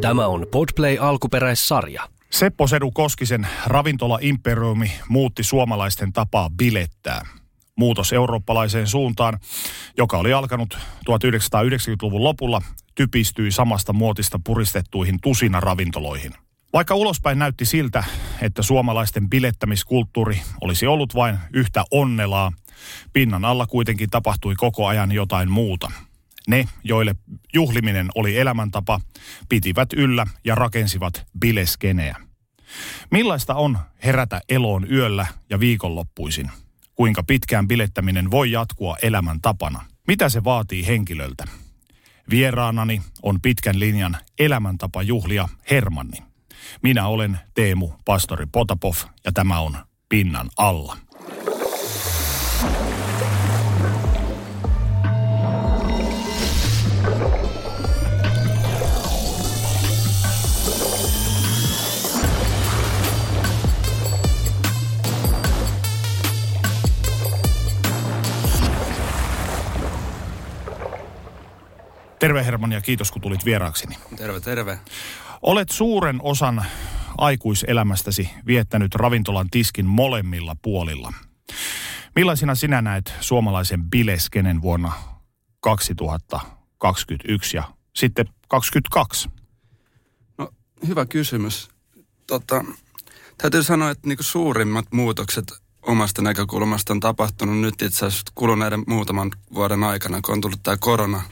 Tämä on Podplay alkuperäissarja. Seppo Sedu Koskisen ravintola Imperiumi muutti suomalaisten tapaa bilettää. Muutos eurooppalaiseen suuntaan, joka oli alkanut 1990-luvun lopulla, typistyi samasta muotista puristettuihin tusina ravintoloihin. Vaikka ulospäin näytti siltä, että suomalaisten bilettämiskulttuuri olisi ollut vain yhtä onnelaa, pinnan alla kuitenkin tapahtui koko ajan jotain muuta – ne, joille juhliminen oli elämäntapa, pitivät yllä ja rakensivat bileskeneä. Millaista on herätä eloon yöllä ja viikonloppuisin? Kuinka pitkään bilettäminen voi jatkua elämän tapana? Mitä se vaatii henkilöltä? Vieraanani on pitkän linjan elämäntapa juhlia Hermanni. Minä olen Teemu Pastori Potapov ja tämä on Pinnan alla. Terve Herman ja kiitos kun tulit vieraakseni. Terve, terve. Olet suuren osan aikuiselämästäsi viettänyt ravintolan tiskin molemmilla puolilla. Millaisina sinä näet suomalaisen bileskenen vuonna 2021 ja sitten 2022? No, hyvä kysymys. Tota, täytyy sanoa, että niinku suurimmat muutokset omasta näkökulmasta on tapahtunut nyt itse asiassa kuluneiden muutaman vuoden aikana, kun on tullut tämä korona –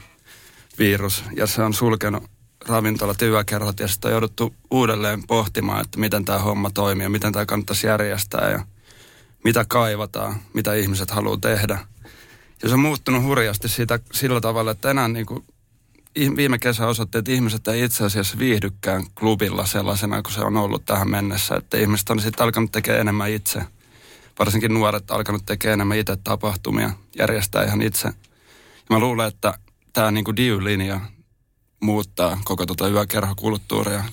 virus ja se on sulkenut ravintolat ja yökerhot ja sitten on jouduttu uudelleen pohtimaan, että miten tämä homma toimii ja miten tämä kannattaisi järjestää ja mitä kaivataan, mitä ihmiset haluaa tehdä. Ja se on muuttunut hurjasti siitä, sillä tavalla, että enää niin kuin viime kesä osoitti, että ihmiset ei itse asiassa viihdykään klubilla sellaisena kuin se on ollut tähän mennessä. Että ihmiset on sitten alkanut tekemään enemmän itse. Varsinkin nuoret alkanut tekemään enemmän itse tapahtumia, järjestää ihan itse. Ja mä luulen, että tämä niin DIY-linja muuttaa koko tuota yökerhokulttuuria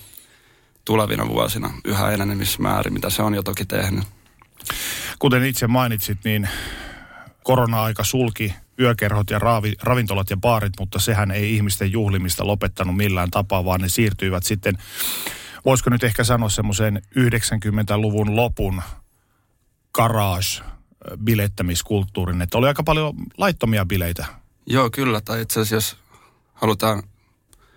tulevina vuosina yhä enenevissä määrin, mitä se on jo toki tehnyt. Kuten itse mainitsit, niin korona-aika sulki yökerhot ja raavi, ravintolat ja baarit, mutta sehän ei ihmisten juhlimista lopettanut millään tapaa, vaan ne siirtyivät sitten, voisiko nyt ehkä sanoa semmoiseen 90-luvun lopun garage bilettämiskulttuurin, että oli aika paljon laittomia bileitä Joo, kyllä. Tai itse asiassa jos halutaan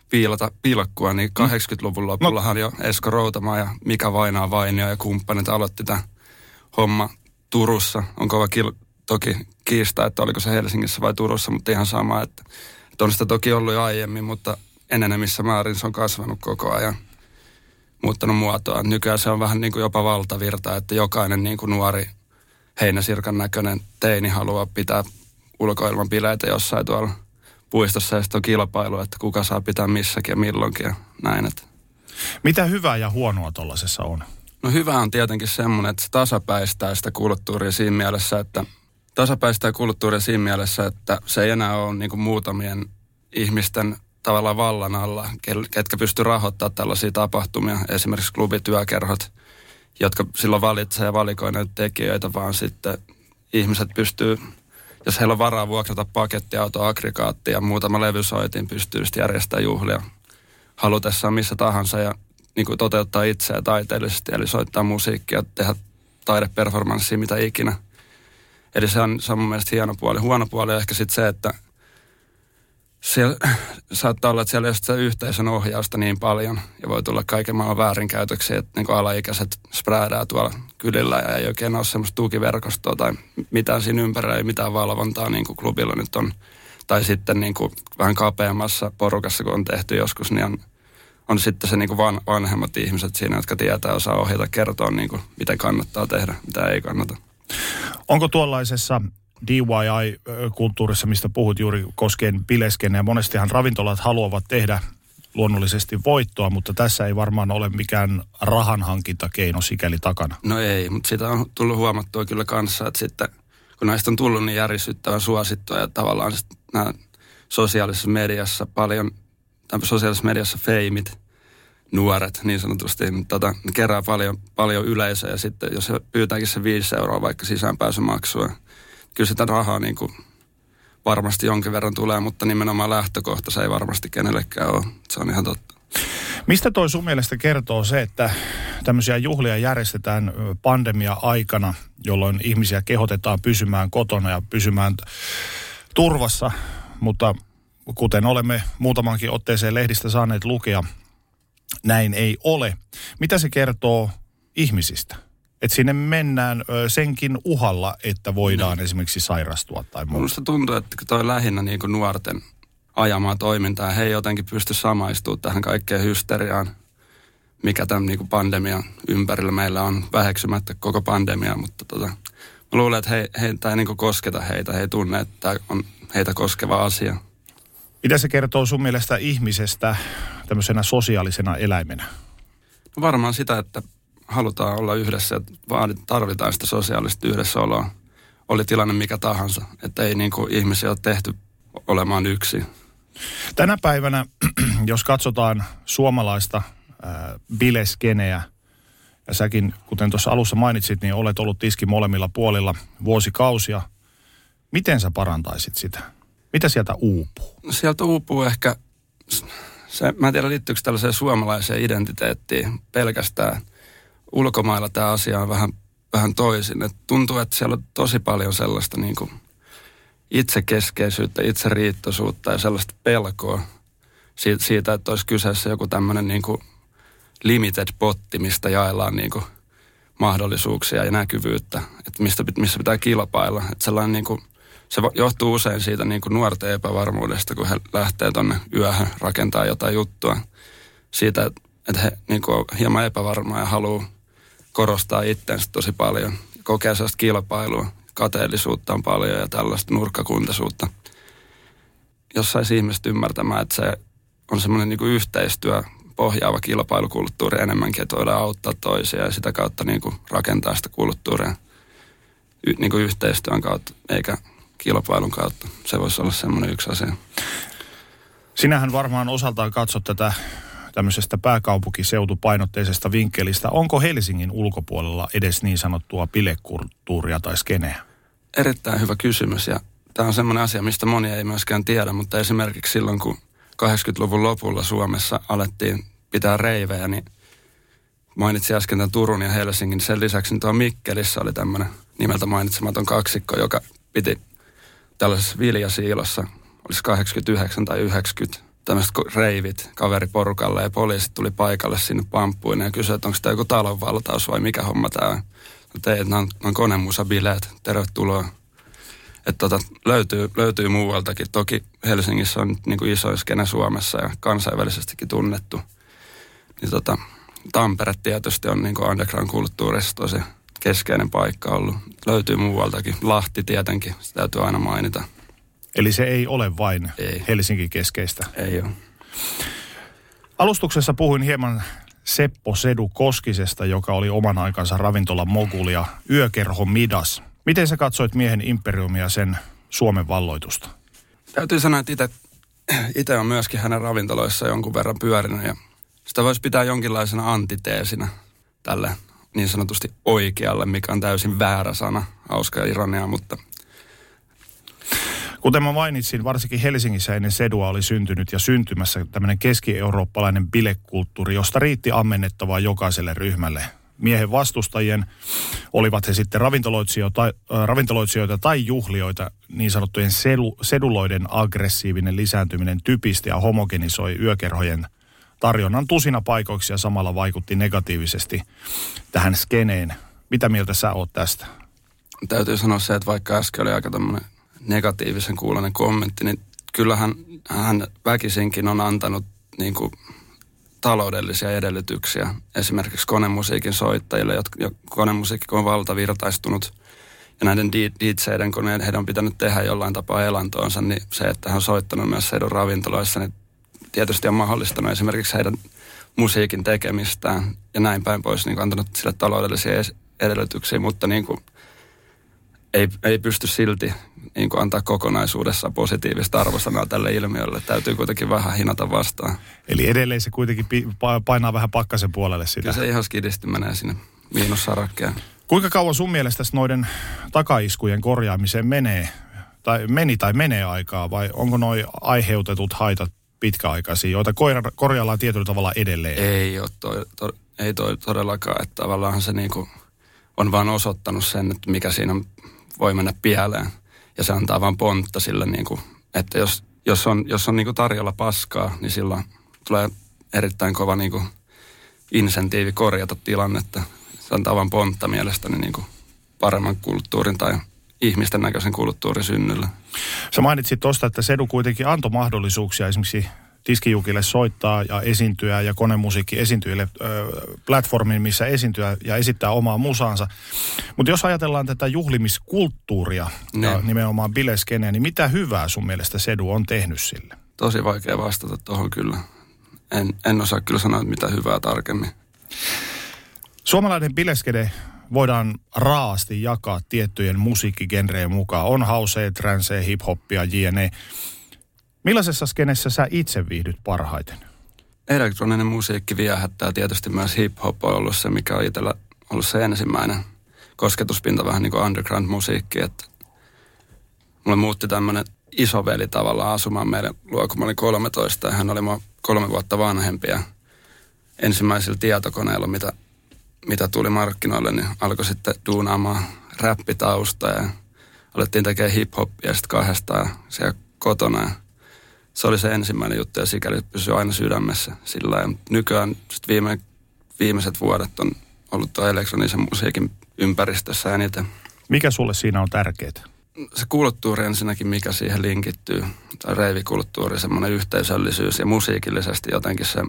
piilata pilkkua, niin 80-luvun mm. lopullahan no. jo Esko Routama ja Mika Vainaa Vainio ja kumppanit aloitti tämä homma Turussa. On kova kil- toki kiista, että oliko se Helsingissä vai Turussa, mutta ihan sama, että, että on sitä toki ollut jo aiemmin, mutta enenemissä määrin se on kasvanut koko ajan muuttanut muotoa. Nykyään se on vähän niin kuin jopa valtavirta, että jokainen niin kuin nuori heinäsirkan näköinen teini haluaa pitää ulkoilman bileitä jossain tuolla puistossa ja sitten on kilpailu, että kuka saa pitää missäkin ja milloinkin ja näin. Että. Mitä hyvää ja huonoa tuollaisessa on? No hyvä on tietenkin semmoinen, että se tasapäistää sitä kulttuuria siinä mielessä, että tasapäistää kulttuuria siinä mielessä, että se ei enää ole niin muutamien ihmisten tavallaan vallan alla, ketkä pystyy rahoittamaan tällaisia tapahtumia, esimerkiksi klubityökerhot, jotka silloin valitsee ja valikoi näitä tekijöitä, vaan sitten ihmiset pystyy jos heillä on varaa vuokrata pakettiauto, aggregaatti ja muutama levysoitin, pystyy sitten järjestämään juhlia halutessaan missä tahansa ja niin kuin toteuttaa itseä taiteellisesti, eli soittaa musiikkia, tehdä taideperformanssia, mitä ikinä. Eli se on, se on mun mielestä hieno puoli. Huono puoli on ehkä sitten se, että siellä, saattaa olla, että siellä ei ole sitä yhteisön ohjausta niin paljon ja voi tulla kaiken maailman väärinkäytöksiä, että niin alaikäiset spräädää tuolla kylillä ja ei oikein ole semmoista tukiverkostoa tai mitään siinä ympärillä, ei mitään valvontaa niin kuin klubilla nyt on. Tai sitten niin kuin vähän kapeammassa porukassa, kun on tehty joskus, niin on, on sitten se niin kuin van, vanhemmat ihmiset siinä, jotka tietää osaa ohjata, kertoa niin kuin, miten kannattaa tehdä, mitä ei kannata. Onko tuollaisessa DIY-kulttuurissa, mistä puhut juuri koskien pileskeneen. Monestihan ravintolat haluavat tehdä luonnollisesti voittoa, mutta tässä ei varmaan ole mikään rahanhankintakeino sikäli takana. No ei, mutta sitä on tullut huomattua kyllä kanssa, että sitten kun näistä on tullut niin järisyttävän suosittua ja tavallaan nämä sosiaalisessa mediassa paljon, tai sosiaalisessa mediassa feimit, nuoret niin sanotusti, niin tota, ne kerää paljon, paljon yleisöä ja sitten jos he pyytääkin se 5 euroa vaikka sisäänpääsymaksua, kyllä sitä rahaa niin kuin varmasti jonkin verran tulee, mutta nimenomaan lähtökohta se ei varmasti kenellekään ole. Se on ihan totta. Mistä toi sun mielestä kertoo se, että tämmöisiä juhlia järjestetään pandemia-aikana, jolloin ihmisiä kehotetaan pysymään kotona ja pysymään turvassa, mutta kuten olemme muutamankin otteeseen lehdistä saaneet lukea, näin ei ole. Mitä se kertoo ihmisistä? Että sinne mennään senkin uhalla, että voidaan no. esimerkiksi sairastua tai muuta. Minusta tuntuu, että toi lähinnä niin kuin nuorten ajamaa toimintaa. He ei jotenkin pysty samaistumaan tähän kaikkeen hysteriaan, mikä tämän niin kuin pandemian ympärillä meillä on väheksymättä koko pandemia, mutta tota, mä luulen, että he, he, tämä ei niin kuin kosketa heitä. He ei tunne, että tämä on heitä koskeva asia. Mitä se kertoo sun mielestä ihmisestä tämmöisenä sosiaalisena eläimenä? No varmaan sitä, että halutaan olla yhdessä ja tarvitaan sitä sosiaalista yhdessäoloa. Oli tilanne mikä tahansa, että ei niin kuin ihmisiä ole tehty olemaan yksi. Tänä päivänä, jos katsotaan suomalaista äh, bileskeneä, ja säkin, kuten tuossa alussa mainitsit, niin olet ollut tiski molemmilla puolilla vuosikausia. Miten sä parantaisit sitä? Mitä sieltä uupuu? Sieltä uupuu ehkä, se, mä en tiedä liittyykö tällaiseen suomalaiseen identiteettiin pelkästään. Ulkomailla tämä asia on vähän, vähän toisin. Et tuntuu, että siellä on tosi paljon sellaista niin kuin itsekeskeisyyttä, itseriittoisuutta ja sellaista pelkoa siitä, että olisi kyseessä joku tämmöinen niin kuin limited potti, mistä jaellaan niin kuin mahdollisuuksia ja näkyvyyttä, että mistä, missä pitää kilpailla. Että sellainen niin kuin, se johtuu usein siitä niin kuin nuorten epävarmuudesta, kun he lähtee tuonne yöhön rakentaa jotain juttua. Siitä, että he niin kuin on hieman epävarmaa ja haluaa korostaa itsensä tosi paljon. Kokee sellaista kilpailua kateellisuutta on paljon ja tällaista nurkkakuntaisuutta. Jos saisi ihmiset ymmärtämään, että se on semmoinen niin yhteistyö pohjaava kilpailukulttuuri enemmänkin, että voidaan auttaa toisia ja sitä kautta niin kuin rakentaa sitä kulttuuria y, niin kuin yhteistyön kautta, eikä kilpailun kautta. Se voisi olla semmoinen yksi asia. Sinähän varmaan osaltaan katsot tätä tämmöisestä pääkaupunkiseutupainotteisesta vinkkelistä. Onko Helsingin ulkopuolella edes niin sanottua pilekulttuuria tai skeneä? Erittäin hyvä kysymys ja tämä on semmoinen asia, mistä moni ei myöskään tiedä, mutta esimerkiksi silloin, kun 80-luvun lopulla Suomessa alettiin pitää reivejä, niin mainitsin äsken tämän Turun ja Helsingin. Sen lisäksi niin tuo Mikkelissä oli tämmöinen nimeltä mainitsematon kaksikko, joka piti tällaisessa viljasiilossa, olisi 89 tai 90 tämmöiset reivit kaveriporukalle ja poliisit tuli paikalle sinne pamppuin ja kysyi, että onko tämä joku talonvaltaus vai mikä homma tämä on. Teet, nämä on, on konemusabileet, tervetuloa. Että tota, löytyy, löytyy muualtakin. Toki Helsingissä on niin kuin iso skene Suomessa ja kansainvälisestikin tunnettu. Niin tota, Tampere tietysti on niin underground-kulttuurissa tosi keskeinen paikka ollut. Löytyy muualtakin. Lahti tietenkin, sitä täytyy aina mainita. Eli se ei ole vain ei. Helsinki-keskeistä. Ei ole. Alustuksessa puhuin hieman Seppo Sedu Koskisesta, joka oli oman aikansa ravintola mogul ja yökerho Midas. Miten sä katsoit miehen imperiumia sen Suomen valloitusta? Täytyy sanoa, että itse on myöskin hänen ravintoloissa jonkun verran pyörinyt ja sitä voisi pitää jonkinlaisena antiteesina tälle niin sanotusti oikealle, mikä on täysin väärä sana, hauska ja ironia, mutta Kuten mä mainitsin, varsinkin Helsingissä ennen Sedua oli syntynyt ja syntymässä tämmöinen keski-eurooppalainen bilekulttuuri, josta riitti ammennettavaa jokaiselle ryhmälle. Miehen vastustajien, olivat he sitten ravintoloitsijoita, äh, ravintoloitsijoita tai juhlioita, niin sanottujen selu, seduloiden aggressiivinen lisääntyminen typisti ja homogenisoi yökerhojen tarjonnan tusina paikoiksi ja samalla vaikutti negatiivisesti tähän skeneen. Mitä mieltä sä oot tästä? Täytyy sanoa se, että vaikka äsken oli aika tämmöinen negatiivisen kuulonen kommentti, niin kyllähän hän väkisinkin on antanut niin kuin taloudellisia edellytyksiä esimerkiksi konemusiikin soittajille, jotka konemusiikki on valtavirtaistunut ja näiden DJiden, kun heidän on pitänyt tehdä jollain tapaa elantoonsa, niin se, että hän on soittanut myös Sedun ravintoloissa, niin tietysti on mahdollistanut esimerkiksi heidän musiikin tekemistään ja näin päin pois, niin antanut sille taloudellisia edellytyksiä, mutta niin kuin ei, ei pysty silti niin kuin antaa kokonaisuudessa positiivista arvosanaa tälle ilmiölle. Täytyy kuitenkin vähän hinata vastaan. Eli edelleen se kuitenkin painaa vähän pakkasen puolelle sitä. Kyllä se ihan skidisti menee sinne miinussarakkeen. Kuinka kauan sun mielestä noiden takaiskujen korjaamiseen menee? Tai meni tai menee aikaa vai onko noin aiheutetut haitat pitkäaikaisia, joita korjaillaan tietyllä tavalla edelleen? Ei ole toi, to, ei toi todellakaan, että tavallaan se niinku on vaan osoittanut sen, että mikä siinä voi mennä pieleen. Ja se antaa vaan pontta sille, niinku, että jos, jos on, jos on niinku tarjolla paskaa, niin silloin tulee erittäin kova niinku insentiivi korjata tilannetta. Se antaa vaan pontta mielestäni niinku paremman kulttuurin tai ihmisten näköisen kulttuurin synnylle. Sä mainitsit tuosta, että Sedu kuitenkin antoi mahdollisuuksia esimerkiksi Tiskijukille soittaa ja esiintyä ja konemusiikki esiintyjille platformin, missä esiintyä ja esittää omaa musaansa. Mutta jos ajatellaan tätä juhlimiskulttuuria ne. ja niin. nimenomaan bileskeneä, niin mitä hyvää sun mielestä Sedu on tehnyt sille? Tosi vaikea vastata tuohon kyllä. En, en osaa kyllä sanoa, mitä hyvää tarkemmin. Suomalainen bileskene voidaan raasti jakaa tiettyjen musiikkigenreen mukaan. On house, trance, hip-hoppia, jne. Millaisessa skenessä sä itse viihdyt parhaiten? Elektroninen musiikki viehättää. Tietysti myös hip-hop on ollut se, mikä on itsellä ollut se ensimmäinen kosketuspinta vähän niin kuin underground-musiikki. Että mulle muutti tämmöinen isoveli tavallaan asumaan meidän luo, kun mä olin 13 ja hän oli mua kolme vuotta vanhempi. Ja ensimmäisillä tietokoneilla, mitä mitä tuli markkinoille, niin alkoi sitten duunaamaan räppitausta ja alettiin tekemään hip-hoppia sitten kahdestaan siellä kotona. Ja se oli se ensimmäinen juttu ja sikäli pysyi aina sydämessä sillä ja Nykyään sit viime, viimeiset vuodet on ollut tuo elektronisen musiikin ympäristössä eniten. Mikä sulle siinä on tärkeää? Se kulttuuri ensinnäkin, mikä siihen linkittyy, tai reivikulttuuri, semmoinen yhteisöllisyys ja musiikillisesti jotenkin se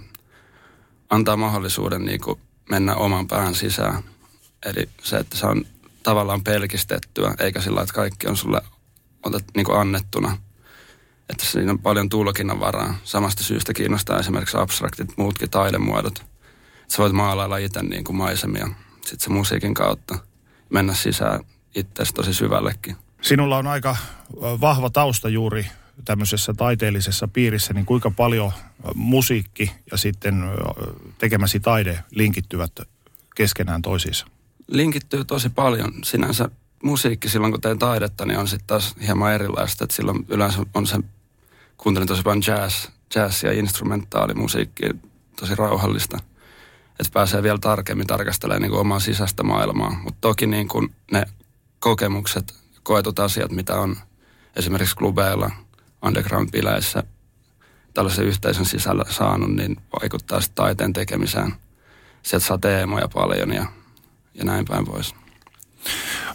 antaa mahdollisuuden niin kuin mennä oman pään sisään. Eli se, että se on tavallaan pelkistettyä, eikä sillä että kaikki on sulle otet, niin kuin annettuna. Että siinä on paljon tulkinnan varaa. Samasta syystä kiinnostaa esimerkiksi abstraktit muutkin taidemuodot. Sä voit maalailla itse niin kuin maisemia sitten se musiikin kautta mennä sisään itsestä tosi syvällekin. Sinulla on aika vahva tausta juuri tämmöisessä taiteellisessa piirissä, niin kuinka paljon musiikki ja sitten tekemäsi taide linkittyvät keskenään toisiinsa? Linkittyy tosi paljon. Sinänsä musiikki silloin, kun teen taidetta, niin on sitten taas hieman erilaista. Että silloin yleensä on se, kuuntelin tosi paljon jazz, jazz ja instrumentaalimusiikki, tosi rauhallista. Että pääsee vielä tarkemmin tarkastelemaan niin kuin omaa sisäistä maailmaa. Mutta toki niin kuin ne kokemukset, koetut asiat, mitä on esimerkiksi klubeilla – underground-bileissä tällaisen yhteisön sisällä saanut, niin vaikuttaa sitten taiteen tekemiseen. Sieltä saa teemoja paljon ja, ja näin päin pois.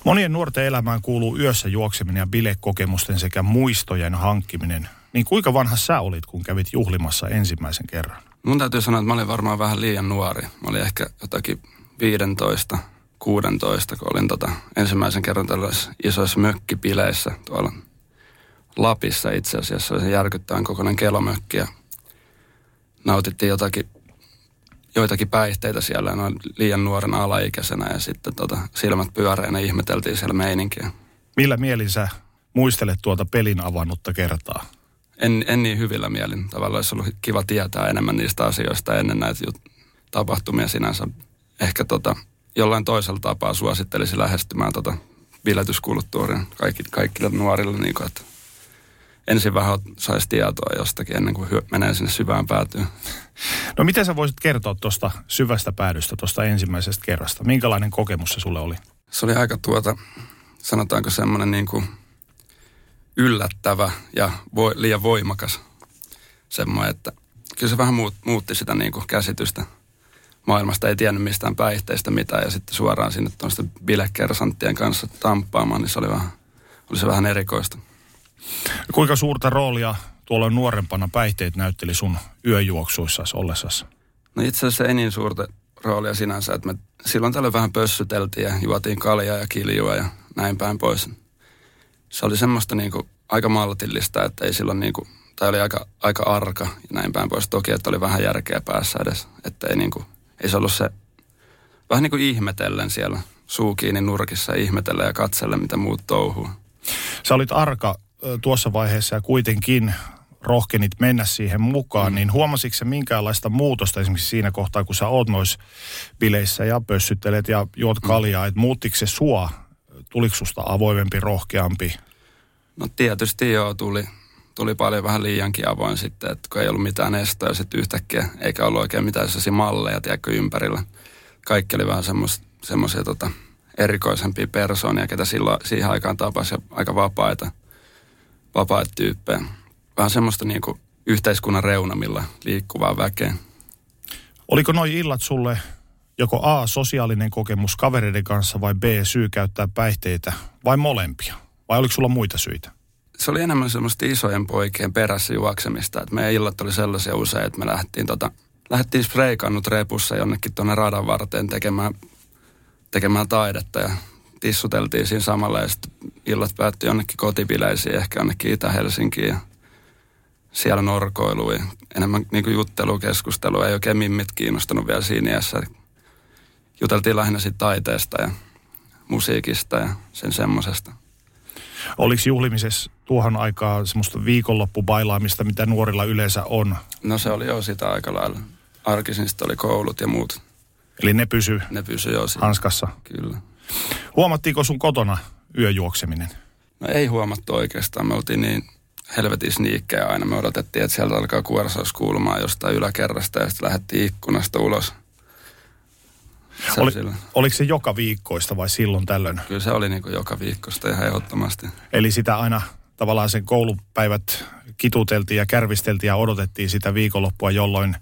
Monien nuorten elämään kuuluu yössä juokseminen ja bilekokemusten sekä muistojen hankkiminen. Niin kuinka vanha sä olit, kun kävit juhlimassa ensimmäisen kerran? Mun täytyy sanoa, että mä olin varmaan vähän liian nuori. Mä olin ehkä jotakin 15, 16, kun olin tota ensimmäisen kerran tällaisissa isoissa mökkipileissä tuolla Lapissa itse asiassa. Se järkyttävän kokoinen kelomökki ja nautittiin jotakin, joitakin päihteitä siellä noin liian nuorena alaikäisenä ja sitten tota, silmät pyöreänä ihmeteltiin siellä meininkiä. Millä mielin sä muistelet tuota pelin avannutta kertaa? En, en niin hyvillä mielin. Tavallaan olisi ollut kiva tietää enemmän niistä asioista ennen näitä jut- tapahtumia sinänsä. Ehkä tota, jollain toisella tapaa suosittelisi lähestymään tota biletyskulttuuria kaikki, kaikille nuorille. Niin kuin, että ensin vähän saisi tietoa jostakin ennen kuin hyö, menee sinne syvään päätyyn. No miten sä voisit kertoa tuosta syvästä päädystä, tuosta ensimmäisestä kerrasta? Minkälainen kokemus se sulle oli? Se oli aika tuota, sanotaanko semmoinen niin kuin yllättävä ja vo, liian voimakas semmoinen, että kyllä se vähän muut, muutti sitä niin kuin käsitystä maailmasta. Ei tiennyt mistään päihteistä mitään ja sitten suoraan sinne tuosta bilekersanttien kanssa tamppaamaan, niin se oli, vähän, oli se vähän erikoista. Kuinka suurta roolia tuolla nuorempana päihteet näytteli sun yöjuoksuissa ollessasi? No itse asiassa ei niin suurta roolia sinänsä, että me silloin tällöin vähän pössyteltiin ja juotiin kaljaa ja kiljua ja näin päin pois. Se oli semmoista niinku aika maltillista, että ei silloin niinku tai oli aika, aika arka ja näin päin pois. Toki, että oli vähän järkeä päässä edes, että ei, niin kuin, ei se ollut se, vähän niin kuin ihmetellen siellä suu kiinni nurkissa ihmetellen ja katsellen, mitä muut touhuu. Sä olit arka tuossa vaiheessa ja kuitenkin rohkenit mennä siihen mukaan, mm. niin huomasitko se minkäänlaista muutosta esimerkiksi siinä kohtaa, kun sä oot noissa bileissä ja pössyttelet ja juot mm. kaljaa, mm. että muuttiko se sua? Tuliko susta avoimempi, rohkeampi? No tietysti joo, tuli, tuli paljon vähän liiankin avoin sitten, että kun ei ollut mitään estoja sitten yhtäkkiä, eikä ollut oikein mitään sellaisia malleja, tiedätkö, ympärillä. Kaikki oli vähän semmoisia tota, erikoisempia persoonia, ketä silloin, siihen aikaan tapasi aika vapaita, vapaita tyyppejä vähän semmoista niin kuin yhteiskunnan reunamilla liikkuvaa väkeä. Oliko noin illat sulle joko A, sosiaalinen kokemus kavereiden kanssa vai B, syy käyttää päihteitä vai molempia? Vai oliko sulla muita syitä? Se oli enemmän semmoista isojen poikien perässä juoksemista. Että meidän illat oli sellaisia usein, että me lähdettiin, tota, lähdettiin spreikannut repussa jonnekin tuonne radan varteen tekemään, tekemään taidetta ja tissuteltiin siinä samalla ja sitten illat päättyi jonnekin kotipileisiin, ehkä jonnekin Itä-Helsinkiin ja siellä norkoilua enemmän niin kuin juttelua, keskustelua. Ei oikein mimmit kiinnostanut vielä siinä iässä. Juteltiin lähinnä siitä taiteesta ja musiikista ja sen semmoisesta. Oliko juhlimisessa tuohon aikaa semmoista viikonloppubailaamista, mitä nuorilla yleensä on? No se oli jo sitä aika lailla. Arkisin sitten oli koulut ja muut. Eli ne pysy, ne pysy jo hanskassa? Kyllä. Huomattiinko sun kotona yöjuokseminen? No ei huomattu oikeastaan. Me oltiin niin helvetin sniikkejä aina. Me odotettiin, että sieltä alkaa kuorsaus kuulumaan jostain yläkerrasta ja sitten lähdettiin ikkunasta ulos. Se oli, oliko se joka viikkoista vai silloin tällöin? Kyllä se oli niin kuin joka viikkoista ihan ehdottomasti. Eli sitä aina tavallaan sen koulupäivät kituteltiin ja kärvisteltiin ja odotettiin sitä viikonloppua, jolloin...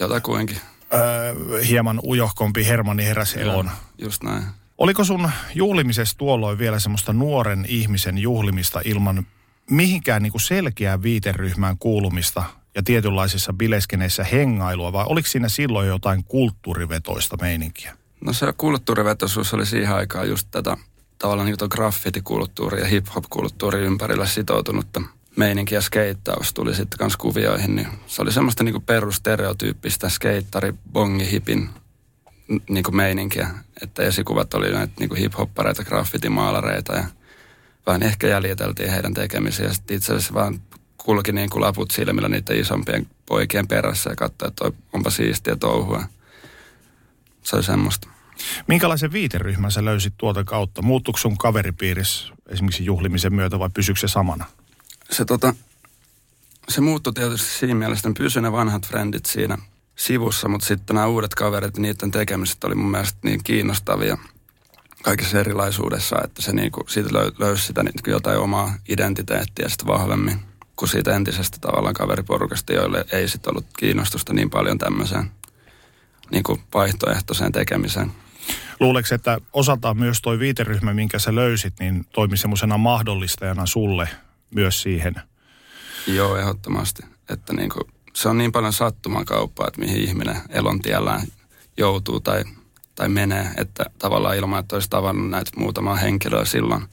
Jotakuinkin. Öö, hieman ujohkompi Hermanni heräsi eloon. Just näin. Oliko sun juhlimisessa tuolloin vielä semmoista nuoren ihmisen juhlimista ilman mihinkään niin kuin selkeään viiteryhmään kuulumista ja tietynlaisissa bileskeneissä hengailua, vai oliko siinä silloin jotain kulttuurivetoista meininkiä? No se kulttuurivetoisuus oli siihen aikaan just tätä tavallaan niin graffitikulttuuri ja hip-hop-kulttuuri ympärillä sitoutunutta meininkiä skeittaus tuli sitten kanssa kuvioihin, niin se oli semmoista niin perustereotyyppistä skeittari, bongi, hipin niin meininkiä. Että esikuvat oli näitä niin hip-hoppareita, graffitimaalareita ja vähän ehkä jäljiteltiin heidän tekemisiä. Ja sitten itse asiassa vaan kulki niin kuin laput silmillä niiden isompien poikien perässä ja katsoi, että onpa siistiä touhua. Se oli semmoista. Minkälaisen viiteryhmän sä löysit tuota kautta? Muuttuiko sun kaveripiirissä esimerkiksi juhlimisen myötä vai pysyykö se samana? Se, tota, se muuttui tietysti siinä mielessä, että pysyi ne vanhat frendit siinä sivussa, mutta sitten nämä uudet kaverit, niiden tekemiset oli mun mielestä niin kiinnostavia – kaikessa erilaisuudessa, että se niinku, siitä löy, löysi sitä niinku jotain omaa identiteettiä sitten vahvemmin kuin siitä entisestä tavallaan kaveriporukasta, joille ei sitten ollut kiinnostusta niin paljon tämmöiseen niinku vaihtoehtoiseen tekemiseen. Luuleeko, että osaltaan myös toi viiteryhmä, minkä sä löysit, niin toimi semmoisena mahdollistajana sulle myös siihen? Joo, ehdottomasti. Että niinku, se on niin paljon sattuman kauppaa, että mihin ihminen elontiellään joutuu tai tai menee, että tavallaan ilman, että olisi tavannut näitä muutamaa henkilöä silloin,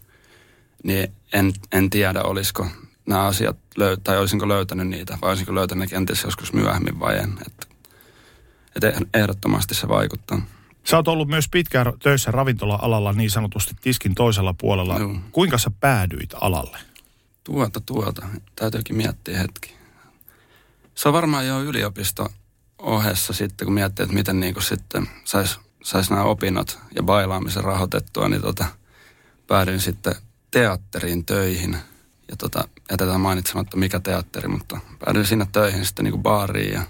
niin en, en tiedä, olisiko nämä asiat, löy- tai olisinko löytänyt niitä, vai olisinko löytänyt ne kenties joskus myöhemmin vai en. Että, että ehdottomasti se vaikuttaa. Sä oot ollut myös pitkään töissä ravintola-alalla niin sanotusti tiskin toisella puolella. Joo. Kuinka sä päädyit alalle? Tuota, tuota. Täytyykin miettiä hetki. Se on varmaan jo yliopisto ohessa sitten, kun miettii, että miten niin sitten saisi saisi nämä opinnot ja bailaamisen rahoitettua, niin tota, päädyin sitten teatteriin töihin. Ja tota, jätetään mainitsematta mikä teatteri, mutta päädyin sinne töihin sitten niin kuin baariin ja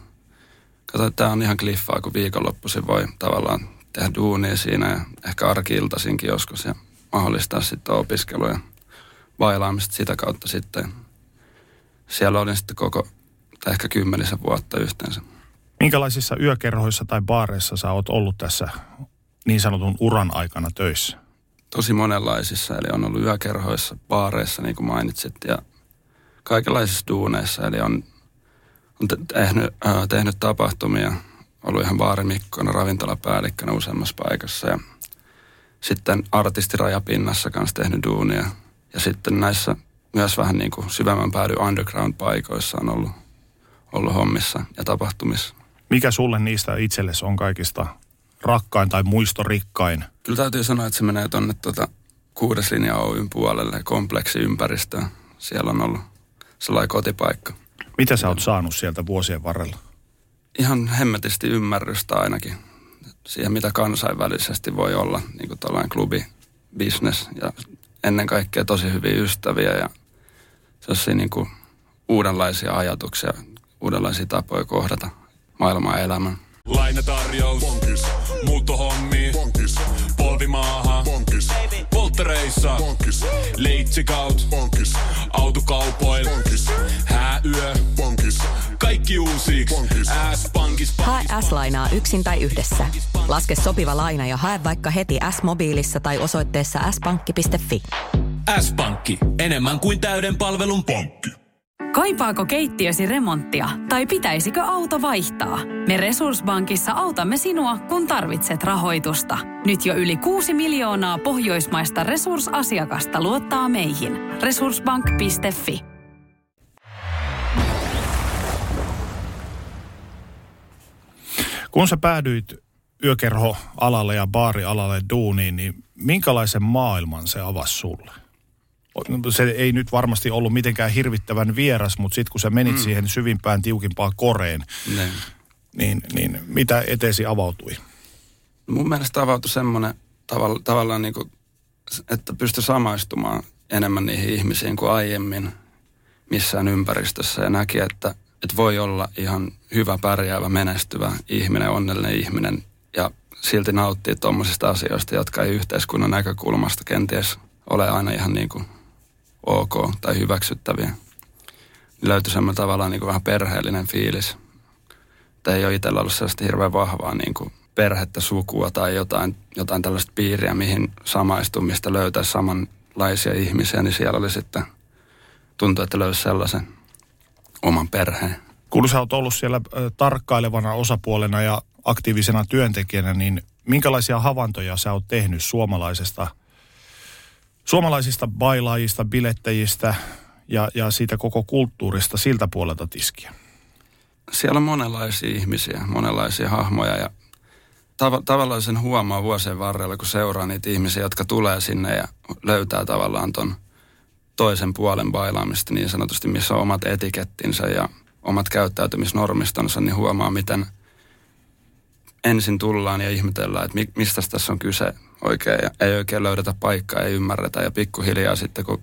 katsoin, että tämä on ihan kliffaa, kun viikonloppuisin voi tavallaan tehdä duunia siinä ja ehkä arkiiltaisinkin joskus ja mahdollistaa sitten opiskelua ja bailaamista sitä kautta sitten. Siellä olin sitten koko, tai ehkä kymmenisen vuotta yhteensä. Minkälaisissa yökerhoissa tai baareissa sä oot ollut tässä niin sanotun uran aikana töissä? Tosi monenlaisissa, eli on ollut yökerhoissa, baareissa, niin kuin mainitsit, ja kaikenlaisissa duuneissa, eli on, on tehnyt, äh, tehnyt tapahtumia, ollut ihan baarimikkona, ravintolapäällikkönä useammassa paikassa, ja sitten artistirajapinnassa kanssa tehnyt duunia, ja sitten näissä myös vähän niin kuin syvemmän päädy underground-paikoissa on ollut, ollut hommissa ja tapahtumissa. Mikä sulle niistä itsellesi on kaikista rakkain tai muistorikkain? Kyllä täytyy sanoa, että se menee tuonne tuota kuudes linja Oyn puolelle, kompleksiympäristöön. Siellä on ollut sellainen kotipaikka. Mitä sä oot saanut sieltä vuosien varrella? Ihan hemmetisti ymmärrystä ainakin siihen, mitä kansainvälisesti voi olla, niin kuin tällainen klubi, business ja ennen kaikkea tosi hyviä ystäviä ja sellaisia niin kuin uudenlaisia ajatuksia, uudenlaisia tapoja kohdata maailmaa ja elämän. Lainatarjous. Bonkis. Muuttohommi. Bonkis. Polvimaaha. Bonkis. Polttereissa. Bonkis. Leitsikaut. Bonkis. Autokaupoil. Bonkis. Hääyö. Bonkis. Kaikki uusi. S-pankis. Hae S-lainaa yksin tai yhdessä. Laske sopiva laina ja hae vaikka heti S-mobiilissa tai osoitteessa s-pankki.fi. S-pankki. Enemmän kuin täyden palvelun pankki. Kaipaako keittiösi remonttia tai pitäisikö auto vaihtaa? Me Resurssbankissa autamme sinua, kun tarvitset rahoitusta. Nyt jo yli 6 miljoonaa pohjoismaista resursasiakasta luottaa meihin. Resurssbank.fi Kun sä päädyit yökerhoalalle ja baarialalle duuniin, niin minkälaisen maailman se avasi sulle? Se ei nyt varmasti ollut mitenkään hirvittävän vieras, mutta sitten kun sä menit mm. siihen syvimpään, tiukimpaan koreen, Ne. niin, niin mitä eteesi avautui? Mun mielestä avautui semmoinen tavalla, tavallaan niin kuin, että pystyi samaistumaan enemmän niihin ihmisiin kuin aiemmin missään ympäristössä ja näki, että, että voi olla ihan hyvä, pärjäävä, menestyvä ihminen, onnellinen ihminen ja silti nauttia tuommoisista asioista, jotka ei yhteiskunnan näkökulmasta kenties ole aina ihan niin kuin ok tai hyväksyttäviä. Löytyi semmoinen tavallaan niin kuin vähän perheellinen fiilis. Että ei ole itsellä ollut sellaista hirveän vahvaa niin kuin perhettä, sukua tai jotain, jotain tällaista piiriä, mihin samaistumista löytää samanlaisia ihmisiä, niin siellä oli sitten, tuntui, että löysi sellaisen oman perheen. Kun sä oot ollut siellä tarkkailevana osapuolena ja aktiivisena työntekijänä, niin minkälaisia havaintoja sä oot tehnyt suomalaisesta, suomalaisista bailaajista, bilettäjistä ja, ja siitä koko kulttuurista siltä puolelta tiskiä? siellä on monenlaisia ihmisiä, monenlaisia hahmoja ja tav- tavallaan sen huomaa vuosien varrella, kun seuraa niitä ihmisiä, jotka tulee sinne ja löytää tavallaan ton toisen puolen bailaamista niin sanotusti, missä on omat etikettinsä ja omat käyttäytymisnormistonsa, niin huomaa, miten ensin tullaan ja ihmetellään, että mi- mistä tässä on kyse oikein ja ei oikein löydetä paikkaa, ei ymmärretä ja pikkuhiljaa sitten kun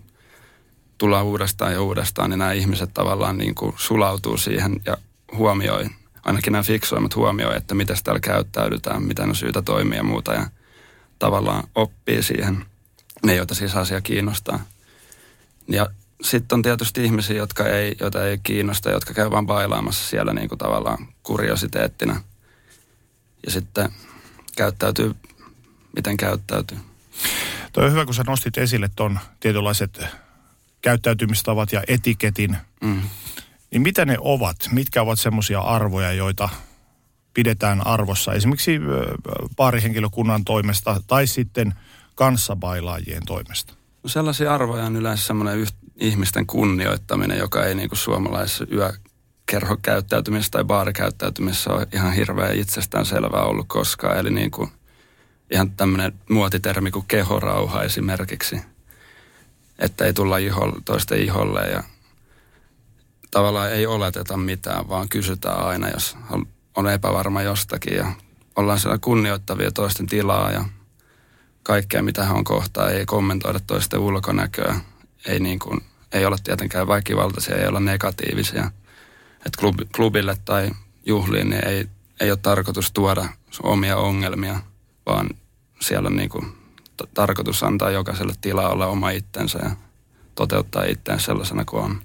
tullaan uudestaan ja uudestaan, niin nämä ihmiset tavallaan niin kuin sulautuu siihen ja huomioi, ainakin nämä fiksuimmat huomioi, että miten täällä käyttäydytään, miten on syytä toimia ja muuta ja tavallaan oppii siihen, ne joita siis asia kiinnostaa. Ja sitten on tietysti ihmisiä, jotka ei, joita ei kiinnosta, jotka käy vaan bailaamassa siellä niin kuin tavallaan kuriositeettina. Ja sitten käyttäytyy, miten käyttäytyy. Toi on hyvä, kun sä nostit esille ton tietynlaiset käyttäytymistavat ja etiketin. Mm. Niin mitä ne ovat? Mitkä ovat semmoisia arvoja, joita pidetään arvossa esimerkiksi ö, baarihenkilökunnan toimesta tai sitten kanssabailaajien toimesta? No sellaisia arvoja on yleensä semmoinen yht, ihmisten kunnioittaminen, joka ei niin kuin suomalaisessa yökerhokäyttäytymisessä tai baarikäyttäytymisessä ole ihan hirveän itsestään selvää ollut koskaan. Eli niin kuin ihan tämmöinen muotitermi kuin kehorauha esimerkiksi. Että ei tulla iholle, toisten iholle ja tavallaan ei oleteta mitään, vaan kysytään aina, jos on epävarma jostakin ja ollaan siellä kunnioittavia toisten tilaa ja kaikkea, mitä hän on kohtaa, ei kommentoida toisten ulkonäköä, ei, niin kuin, ei olla tietenkään väkivaltaisia, ei olla negatiivisia. Et klub, klubille tai juhliin niin ei, ei ole tarkoitus tuoda omia ongelmia, vaan siellä on niin kuin t- tarkoitus antaa jokaiselle tilaa olla oma itsensä ja toteuttaa itseään sellaisena kuin on.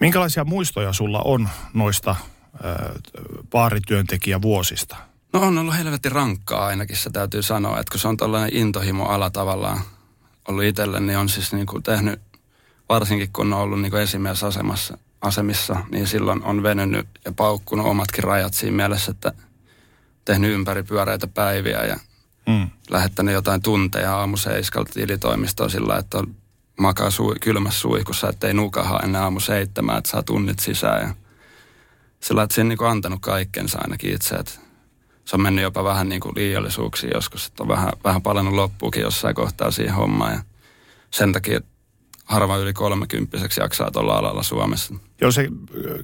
Minkälaisia muistoja sulla on noista baarityöntekijävuosista? No on ollut helvetin rankkaa ainakin, se täytyy sanoa, että kun se on tällainen intohimo-ala tavallaan ollut itselle, niin on siis niin kuin tehnyt, varsinkin kun on ollut niin kuin esimiesasemassa, asemissa, niin silloin on venynyt ja paukkunut omatkin rajat siinä mielessä, että tehnyt ympäripyöreitä päiviä ja Mm. lähettänyt jotain tunteja aamu seiskalta tilitoimistoon sillä, että on makaa sui, kylmässä suihkussa, ettei nukaha ennen aamu seitsemää, että saa tunnit sisään. Ja sillä että se on niin antanut kaikkensa ainakin itse, että se on mennyt jopa vähän niin kuin liiallisuuksiin joskus, että on vähän, vähän palannut loppuukin jossain kohtaa siihen hommaan. Ja sen takia harva yli kolmekymppiseksi jaksaa tuolla alalla Suomessa. Joo, se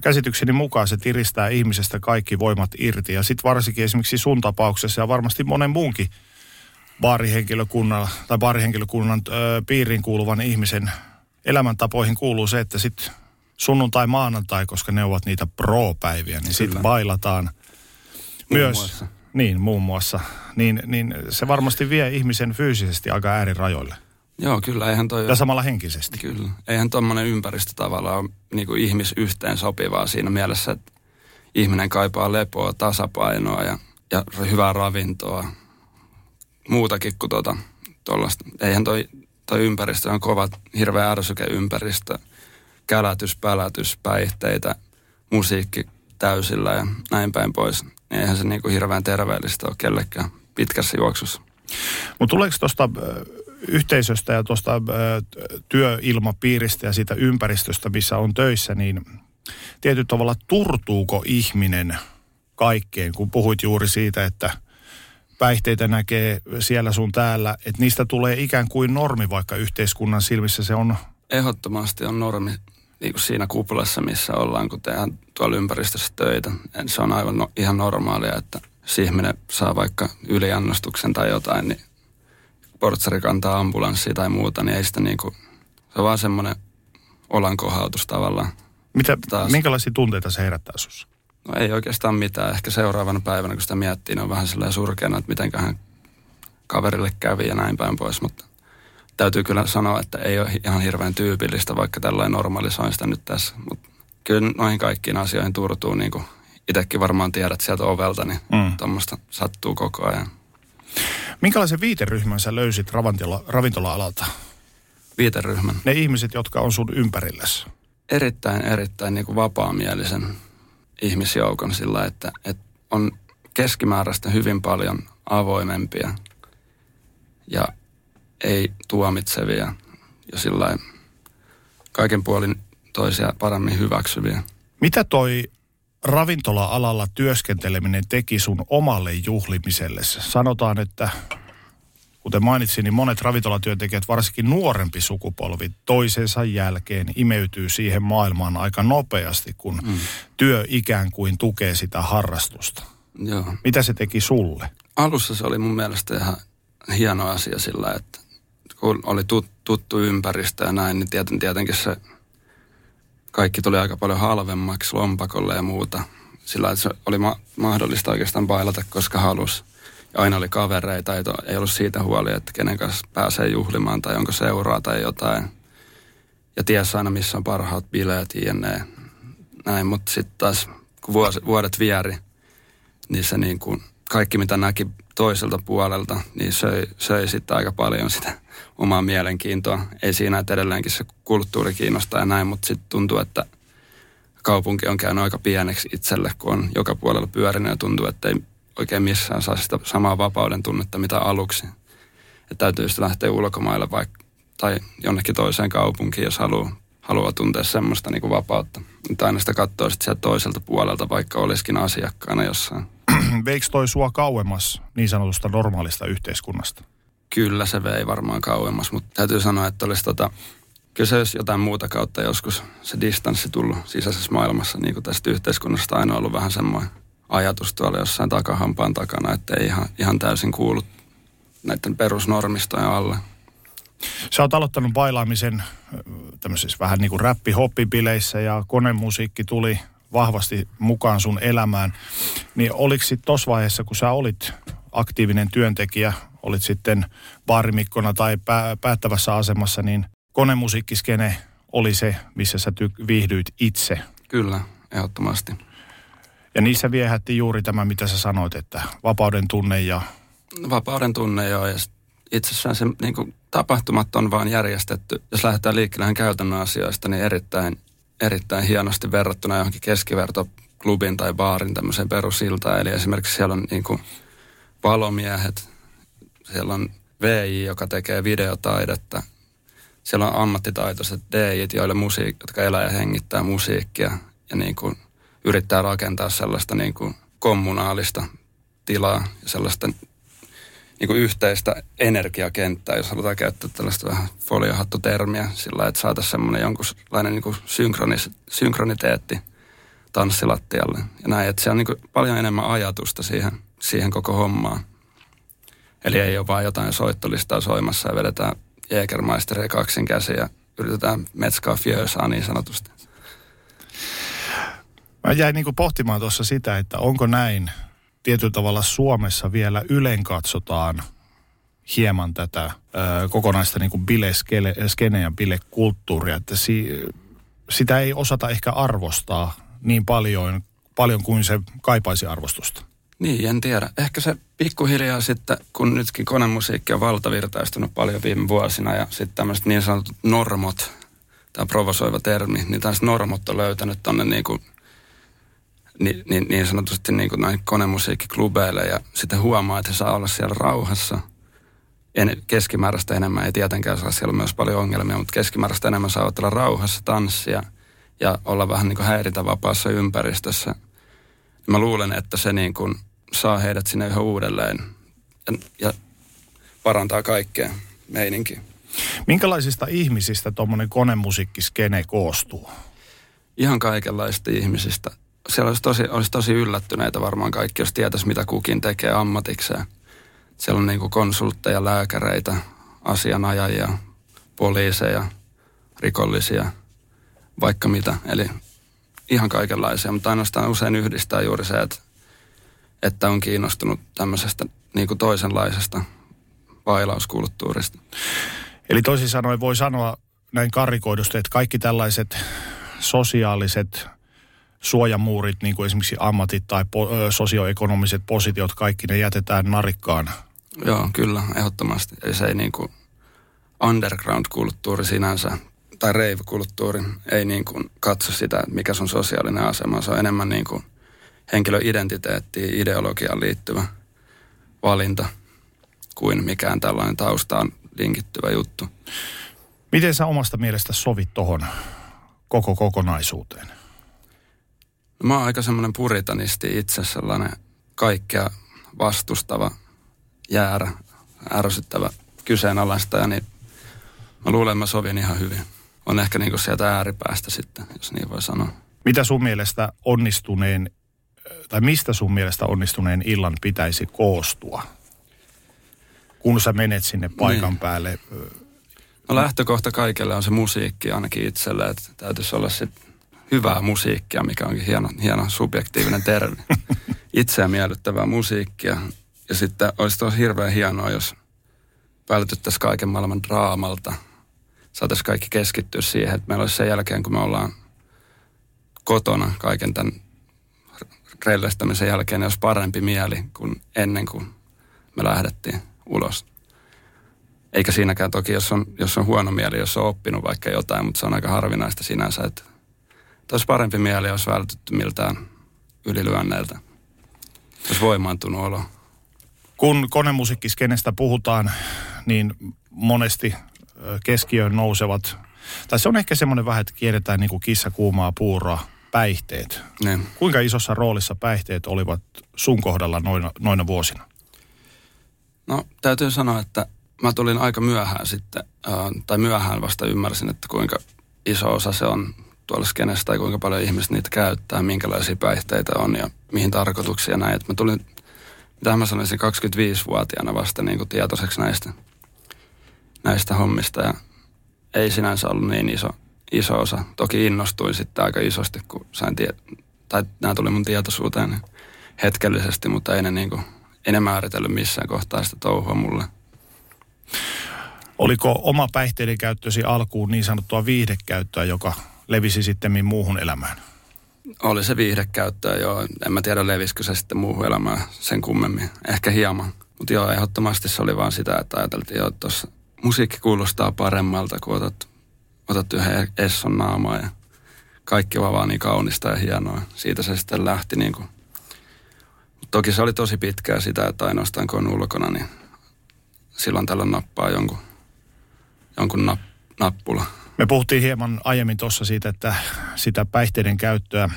käsitykseni mukaan se tiristää ihmisestä kaikki voimat irti. Ja sitten varsinkin esimerkiksi sun tapauksessa ja varmasti monen muunkin baarihenkilökunnan tai baarihenkilökunnan ö, piiriin kuuluvan ihmisen elämäntapoihin kuuluu se, että sitten sunnuntai, maanantai, koska ne ovat niitä pro-päiviä, niin sitten bailataan Muun myös. muassa. Niin, muun muassa. Niin, niin se varmasti vie ihmisen fyysisesti aika äärirajoille. Joo, kyllä, eihän toi... Ja samalla henkisesti. Kyllä. Eihän tuommoinen ympäristö tavallaan ole niin kuin ihmisyhteen sopivaa siinä mielessä, että ihminen kaipaa lepoa, tasapainoa ja, ja hyvää ravintoa. Muutakin kuin tuota, tollasta. Eihän toi, toi ympäristö on kova, hirveä ärsykeympäristö. Kälätys, pälätys, päihteitä, musiikki täysillä ja näin päin pois. Eihän se niin kuin hirveän terveellistä ole kellekään pitkässä juoksussa. Mutta tuleeko tuosta yhteisöstä ja tuosta työilmapiiristä ja siitä ympäristöstä, missä on töissä, niin tietyllä tavalla turtuuko ihminen kaikkeen, kun puhuit juuri siitä, että päihteitä näkee siellä sun täällä, että niistä tulee ikään kuin normi, vaikka yhteiskunnan silmissä se on ehdottomasti on normi niin kuin siinä kuplassa, missä ollaan, kun tehdään tuolla ympäristössä töitä. Se on aivan no, ihan normaalia, että jos ihminen saa vaikka yliannostuksen tai jotain, niin portsari kantaa ambulanssia tai muuta, niin ei sitä niin kuin, se on vaan semmoinen olankohautus tavallaan. Mitä, Taas. minkälaisia tunteita se herättää sussa? No ei oikeastaan mitään. Ehkä seuraavana päivänä, kun sitä miettii, niin on vähän sellainen surkeana, että mitenköhän kaverille kävi ja näin päin pois. Mutta täytyy kyllä sanoa, että ei ole ihan hirveän tyypillistä, vaikka tällainen normalisoin sitä nyt tässä. Mutta kyllä noihin kaikkiin asioihin turtuu, niin kuin itsekin varmaan tiedät sieltä ovelta, niin mm. tuommoista sattuu koko ajan. Minkälaisen viiteryhmän sä löysit ravintola, ravintola-alalta? Viiteryhmän. Ne ihmiset, jotka on sun ympärilläsi. erittäin, erittäin niin kuin vapaamielisen ihmisjoukon sillä, että, että on keskimääräistä hyvin paljon avoimempia ja ei tuomitsevia ja sillä kaiken puolin toisia paremmin hyväksyviä. Mitä toi ravintola-alalla työskenteleminen teki sun omalle juhlimiselle? Sanotaan, että kuten mainitsin, niin monet ravintolatyöntekijät, varsinkin nuorempi sukupolvi, toisensa jälkeen imeytyy siihen maailmaan aika nopeasti, kun mm. työ ikään kuin tukee sitä harrastusta. Joo. Mitä se teki sulle? Alussa se oli mun mielestä ihan hieno asia sillä, että kun oli tut, tuttu ympäristö ja näin, niin tieten, tietenkin se kaikki tuli aika paljon halvemmaksi lompakolle ja muuta. Sillä se oli ma- mahdollista oikeastaan bailata, koska halus. Ja aina oli kavereita, ei, to, ei ollut siitä huoli, että kenen kanssa pääsee juhlimaan tai onko seuraa tai jotain. Ja tiesi aina, missä on parhaat bileet, jne. Näin, mutta sitten taas, kun vuosi, vuodet vieri, niin se niin kuin, kaikki mitä näki toiselta puolelta, niin söi, söi sitten aika paljon sitä omaa mielenkiintoa. Ei siinä, että edelleenkin se kulttuuri kiinnostaa ja näin, mutta sitten tuntuu, että kaupunki on käynyt aika pieneksi itselle, kun on joka puolella pyörinyt ja tuntuu, että ei oikein missään saa sitä samaa vapauden tunnetta, mitä aluksi. Että täytyy sitten lähteä ulkomaille vaikka, tai jonnekin toiseen kaupunkiin, jos haluaa, haluaa tuntea semmoista niin kuin vapautta. Mutta aina sitä katsoo sitten sieltä toiselta puolelta, vaikka olisikin asiakkaana jossain. Veikö toi sua kauemmas niin sanotusta normaalista yhteiskunnasta? Kyllä se vei varmaan kauemmas, mutta täytyy sanoa, että olisi tota, kyllä se olisi jotain muuta kautta joskus se distanssi tullut sisäisessä maailmassa, niin kuin tästä yhteiskunnasta aina ollut vähän semmoinen ajatus tuolla jossain takahampaan takana, että ei ihan, ihan täysin kuulu näiden perusnormistojen alle. Sä oot aloittanut bailaamisen ö, tämmöisissä vähän niin kuin räppi-hoppibileissä ja konemusiikki tuli vahvasti mukaan sun elämään. Niin oliko sitten tuossa vaiheessa, kun sä olit aktiivinen työntekijä, olit sitten baarimikkona tai pää- päättävässä asemassa, niin konemusiikkiskene oli se, missä sä ty- viihdyit itse. Kyllä, ehdottomasti. Ja niissä viehätti juuri tämä, mitä sä sanoit, että vapauden tunne ja Vapauden tunne joo, ja sit itsessään se niin kuin, tapahtumat on vaan järjestetty. Jos lähdetään liikkeelle käytännön asioista, niin erittäin, erittäin hienosti verrattuna johonkin keskivertoklubin tai baarin tämmöiseen perusiltaan. Eli esimerkiksi siellä on niin kuin, valomiehet, siellä on VJ, joka tekee videotaidetta, siellä on ammattitaitoiset DJt, joille musiik, jotka elää ja hengittää musiikkia ja niin kuin yrittää rakentaa sellaista niin kuin kommunaalista tilaa ja sellaista niin kuin yhteistä energiakenttää, jos halutaan käyttää tällaista vähän foliohattutermiä sillä että saataisiin semmoinen jonkunlainen niin kuin synkronis, synkroniteetti tanssilattialle. Ja näin, että se on niin kuin paljon enemmän ajatusta siihen, siihen koko hommaan. Eli ei ole vain jotain soittolistaa soimassa ja vedetään Jägermeisteria kaksin käsiä ja yritetään metskaa fjöösaa niin sanotusti. Mä jäin niin pohtimaan tuossa sitä, että onko näin tietyllä tavalla Suomessa vielä ylen katsotaan hieman tätä ö, kokonaista niin bileskene ja bilekulttuuria, että si, sitä ei osata ehkä arvostaa niin paljon, paljon kuin se kaipaisi arvostusta. Niin, en tiedä. Ehkä se pikkuhiljaa sitten, kun nytkin konemusiikki on valtavirtaistunut paljon viime vuosina ja sitten tämmöiset niin sanotut normot, tämä provosoiva termi, niin tämmöiset normot on löytänyt tonne niin kuin niin, niin, niin sanotusti niin kuin näihin konemusiikkiklubeille ja sitten huomaa, että saa olla siellä rauhassa. En, keskimääräistä enemmän ei tietenkään saa, siellä myös paljon ongelmia, mutta keskimääräistä enemmän saa olla rauhassa, tanssia ja olla vähän niin kuin häiritävapaassa ympäristössä. Mä luulen, että se niin kuin saa heidät sinne yhä uudelleen ja, ja parantaa kaikkea meininkin. Minkälaisista ihmisistä tuommoinen konemusiikkiskene koostuu? Ihan kaikenlaista ihmisistä siellä olisi tosi, olisi tosi yllättyneitä varmaan kaikki, jos tietäisi, mitä kukin tekee ammatikseen. Siellä on niin konsultteja, lääkäreitä, asianajajia, poliiseja, rikollisia, vaikka mitä. Eli ihan kaikenlaisia, mutta ainoastaan usein yhdistää juuri se, että, että on kiinnostunut tämmöisestä niin kuin toisenlaisesta bailauskulttuurista. Eli toisin sanoen voi sanoa näin karikoidusti, että kaikki tällaiset sosiaaliset suojamuurit, niin kuin esimerkiksi ammatit tai po, sosioekonomiset positiot, kaikki ne jätetään narikkaan. Joo, kyllä, ehdottomasti. Eli se ei niin kuin underground-kulttuuri sinänsä tai rave-kulttuuri ei niin kuin katso sitä, mikä sun sosiaalinen asema. Se on enemmän niin kuin henkilöidentiteettiin, ideologiaan liittyvä valinta kuin mikään tällainen taustaan linkittyvä juttu. Miten sä omasta mielestä sovit tuohon koko kokonaisuuteen? Mä oon aika semmoinen puritanisti itse, sellainen kaikkea vastustava, jäärä, ärsyttävä, kyseenalaistaja, niin mä luulen, että mä sovin ihan hyvin. On ehkä niin kuin sieltä ääripäästä sitten, jos niin voi sanoa. Mitä sun mielestä onnistuneen, tai mistä sun mielestä onnistuneen illan pitäisi koostua? Kun sä menet sinne paikan niin. päälle. No lähtökohta kaikille on se musiikki ainakin itselle, että täytyisi olla sitten hyvää musiikkia, mikä onkin hieno, hieno subjektiivinen termi. Itseä miellyttävää musiikkia. Ja sitten olisi tosi hirveän hienoa, jos vältyttäisiin kaiken maailman draamalta. Saataisiin kaikki keskittyä siihen, että meillä olisi sen jälkeen, kun me ollaan kotona kaiken tämän rellestämisen jälkeen, niin olisi parempi mieli kuin ennen kuin me lähdettiin ulos. Eikä siinäkään toki, jos on, jos on huono mieli, jos on oppinut vaikka jotain, mutta se on aika harvinaista sinänsä, että olisi parempi mieli, jos vältytty miltään ylilyönneiltä. Olisi voimaantunut olo. Kun konemusiikkiskenestä puhutaan, niin monesti keskiöön nousevat, tai se on ehkä semmoinen vähän, että kierretään niin kuin kissa kuumaa puuroa, päihteet. Ne. Kuinka isossa roolissa päihteet olivat sun kohdalla noina, noina vuosina? No täytyy sanoa, että mä tulin aika myöhään sitten, tai myöhään vasta ymmärsin, että kuinka iso osa se on tuolla skenestä tai kuinka paljon ihmiset niitä käyttää, minkälaisia päihteitä on ja mihin tarkoituksia näin. Et mä tulin, mitä mä sanoisin, 25-vuotiaana vasta niin kuin tietoiseksi näistä, näistä hommista ja ei sinänsä ollut niin iso, iso osa. Toki innostuin sitten aika isosti, kun sain tie- tai nämä tuli mun tietoisuuteen hetkellisesti, mutta ei ne, niin kuin, ei ne määritellyt missään kohtaa sitä touhua mulle. Oliko oma päihteiden käyttösi alkuun niin sanottua viihdekäyttöä, joka levisi sitten muuhun elämään? Oli se viihdekäyttöä, joo. En mä tiedä, levisikö se sitten muuhun elämään sen kummemmin. Ehkä hieman. Mutta joo, ehdottomasti se oli vaan sitä, että ajateltiin, että tuossa musiikki kuulostaa paremmalta, kun otat, otat yhden Esson naamaa ja kaikki vaan, vaan niin kaunista ja hienoa. Siitä se sitten lähti niin kuin. Mut toki se oli tosi pitkää sitä, että ainoastaan kun on ulkona, niin silloin tällä nappaa jonkun, jonkun nap, nappula. Me puhuttiin hieman aiemmin tuossa siitä, että sitä päihteiden käyttöä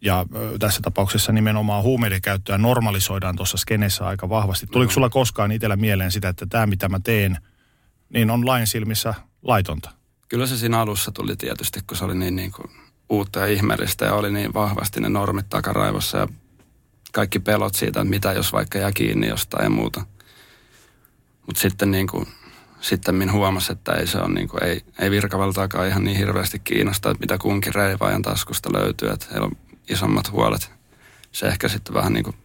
ja tässä tapauksessa nimenomaan huumeiden käyttöä normalisoidaan tuossa skenessä aika vahvasti. Tuliko sulla koskaan itsellä mieleen sitä, että tämä mitä mä teen, niin on lain silmissä laitonta? Kyllä se siinä alussa tuli tietysti, kun se oli niin, niin kuin uutta ja ihmeellistä ja oli niin vahvasti ne normit takaraivossa ja kaikki pelot siitä, että mitä jos vaikka jää kiinni jostain ja muuta. Mutta sitten niin kuin, sitten minä huomasin, että ei se on niin kuin, ei, ei virkavaltaakaan ihan niin hirveästi kiinnostaa, että mitä kunkin reivaajan taskusta löytyy, että heillä on isommat huolet. Se ehkä sitten vähän niin kuin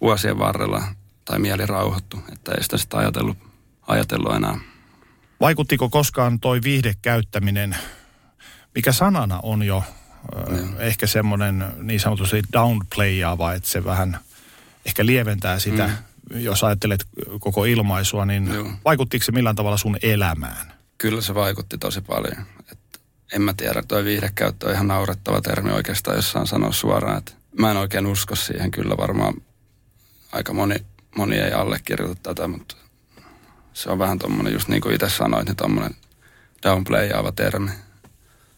vuosien varrella tai mieli rauhoittu, että ei sitä sitten ajatellut, ajatellut enää. Vaikuttiko koskaan toi viihdekäyttäminen, mikä sanana on jo ö, ehkä semmoinen niin sanotusti downplayaava, että se vähän ehkä lieventää sitä, mm. jos ajattelet koko ilmaisua, niin Joo. vaikuttiko se millään tavalla sun elämään? Kyllä se vaikutti tosi paljon. Et en mä tiedä, toi viihdekäyttö on ihan naurettava termi oikeastaan, jos saan sanoa suoraan. Et mä en oikein usko siihen, kyllä varmaan aika moni, moni ei allekirjoita tätä, mutta se on vähän tommonen, just niin kuin itse sanoit, niin tommonen downplayaava termi.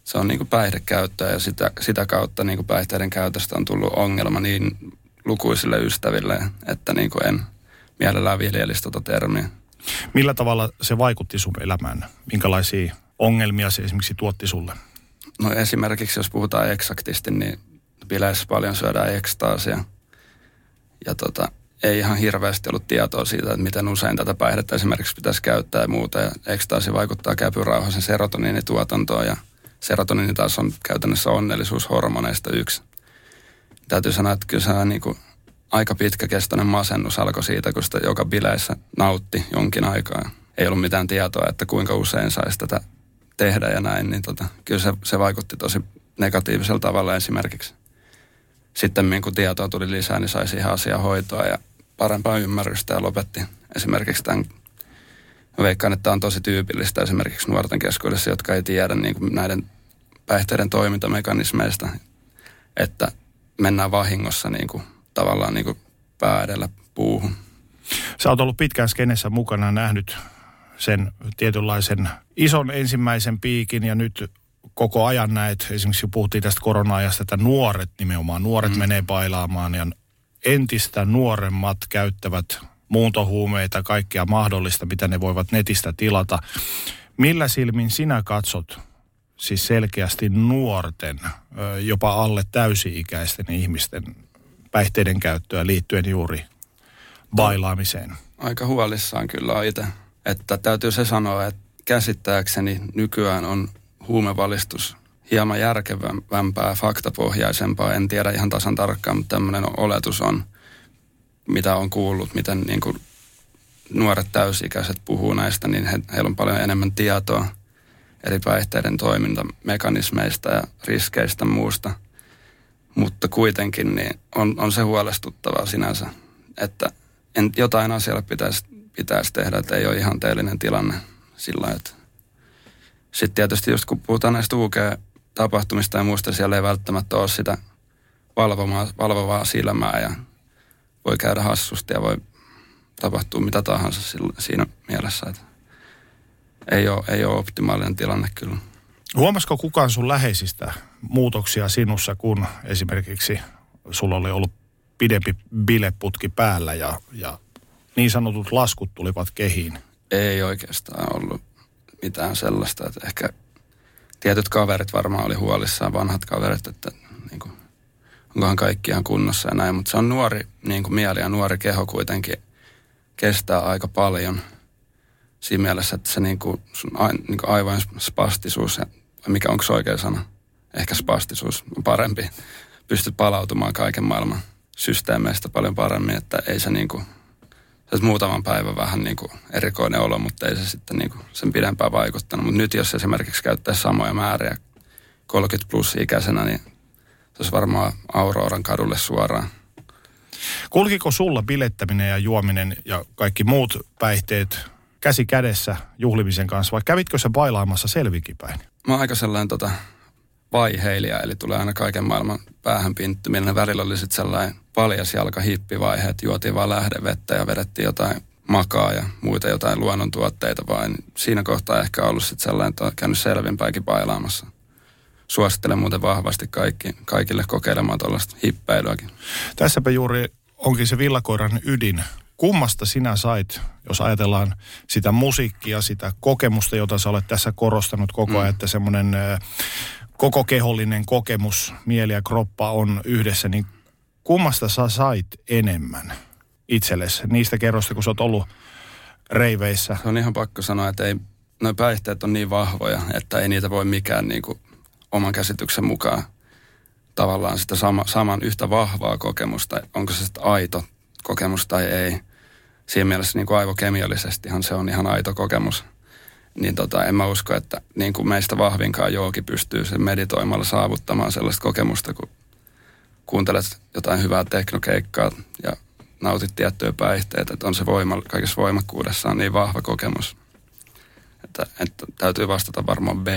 Se on niin kuin päihdekäyttöä ja sitä, sitä kautta niin kuin päihteiden käytöstä on tullut ongelma niin lukuisille ystäville, että niin kuin en mielellään viljelisi tota termiä. Millä tavalla se vaikutti sun elämään? Minkälaisia ongelmia se esimerkiksi tuotti sulle? No esimerkiksi jos puhutaan eksaktisti, niin bileissä paljon syödään ekstaasia. Ja tota, ei ihan hirveästi ollut tietoa siitä, että miten usein tätä päihdettä esimerkiksi pitäisi käyttää ja muuta. Ja ekstaasi vaikuttaa käpyrauhasen serotoniinituotantoon ja serotoniini taas on käytännössä onnellisuushormoneista yksi. Täytyy sanoa, että kyllä se niin aika pitkäkestoinen masennus alkoi siitä, kun sitä joka bileissä nautti jonkin aikaa. Ei ollut mitään tietoa, että kuinka usein saisi tätä tehdä ja näin, niin tota, kyllä se, se vaikutti tosi negatiivisella tavalla esimerkiksi. Sitten kun tietoa tuli lisää, niin sai siihen asiaan hoitoa ja parempaa ymmärrystä ja lopetti esimerkiksi tämän. Mä veikkaan, että tämä on tosi tyypillistä esimerkiksi nuorten keskuudessa, jotka ei tiedä niin kuin näiden päihteiden toimintamekanismeista, että mennään vahingossa niin kuin, tavallaan niin kuin pää edellä puuhun. Sä oot ollut pitkään skenessä mukana nähnyt sen tietynlaisen ison ensimmäisen piikin ja nyt koko ajan näet, esimerkiksi puhuttiin tästä korona-ajasta, että nuoret nimenomaan, nuoret mm. menee bailaamaan ja entistä nuoremmat käyttävät muuntohuumeita, kaikkea mahdollista, mitä ne voivat netistä tilata. Millä silmin sinä katsot siis selkeästi nuorten, jopa alle täysi-ikäisten ihmisten päihteiden käyttöä liittyen juuri bailaamiseen? Aika huolissaan kyllä itse. Että täytyy se sanoa, että käsittääkseni nykyään on huumevalistus hieman järkevämpää, faktapohjaisempaa. En tiedä ihan tasan tarkkaan, mutta tämmöinen oletus on, mitä on kuullut, miten niin kuin nuoret täysikäiset puhuu näistä, niin he, heillä on paljon enemmän tietoa eri päihteiden toimintamekanismeista ja riskeistä muusta. Mutta kuitenkin niin on, on se huolestuttavaa sinänsä, että en, jotain asialle pitäisi, pitäisi tehdä, että ei ole ihan teellinen tilanne sillä että sitten tietysti just kun puhutaan näistä UK-tapahtumista ja muista, siellä ei välttämättä ole sitä valvomaa, valvovaa silmää ja voi käydä hassusti ja voi tapahtua mitä tahansa siinä mielessä, että ei ole, ei ole optimaalinen tilanne kyllä. Huomasiko kukaan sun läheisistä muutoksia sinussa, kun esimerkiksi sulla oli ollut pidempi bileputki päällä ja, ja niin sanotut laskut tulivat kehiin? Ei oikeastaan ollut mitään sellaista, että ehkä tietyt kaverit varmaan oli huolissaan, vanhat kaverit, että niin kuin, onkohan kaikki ihan kunnossa ja näin, mutta se on nuori niin kuin mieli ja nuori keho kuitenkin kestää aika paljon siinä mielessä, että se niin kuin, sun a, niin kuin aivan spastisuus, ja, mikä onko se oikea sana? Ehkä spastisuus on parempi. Pystyt palautumaan kaiken maailman systeemeistä paljon paremmin, että ei se niin kuin, se muutaman päivän vähän niin kuin erikoinen olo, mutta ei se sitten niin kuin sen pidempään vaikuttanut. Mutta nyt jos esimerkiksi käyttäisi samoja määriä 30 plus ikäisenä, niin se olisi varmaan Auroran kadulle suoraan. Kulkiko sulla bilettäminen ja juominen ja kaikki muut päihteet käsi kädessä juhlimisen kanssa vai kävitkö se bailaamassa selvikipäin? Mä oon aika sellainen tota, vaiheilija, eli tulee aina kaiken maailman päähän pinttyminen. Välillä oli sitten sellainen paljas jalka hippivaihe, että juotiin vaan lähdevettä ja vedettiin jotain makaa ja muita jotain luonnontuotteita, vaan siinä kohtaa ehkä ollut sitten sellainen, että on käynyt selvinpäinkin bailaamassa. Suosittelen muuten vahvasti kaikki, kaikille kokeilemaan tuollaista hippäilyäkin. Tässäpä juuri onkin se villakoiran ydin. Kummasta sinä sait, jos ajatellaan sitä musiikkia, sitä kokemusta, jota sä olet tässä korostanut koko ajan, mm. että semmoinen koko kehollinen kokemus, mieli ja kroppa on yhdessä, niin kummasta sä sait enemmän itsellesi niistä kerroista, kun sä oot ollut reiveissä? Se on ihan pakko sanoa, että ei, noi päihteet on niin vahvoja, että ei niitä voi mikään niin kuin, oman käsityksen mukaan tavallaan sitä sama, saman yhtä vahvaa kokemusta, onko se sitten aito kokemus tai ei. Siinä mielessä niin kuin aivokemiallisestihan se on ihan aito kokemus. Niin tota, en mä usko, että niin kuin meistä vahvinkaan jooki pystyy sen meditoimalla saavuttamaan sellaista kokemusta, kun kuuntelet jotain hyvää teknokeikkaa ja nautit tiettyjä päihteitä, että on se voima, kaikessa voimakkuudessaan niin vahva kokemus. Että, että täytyy vastata varmaan B.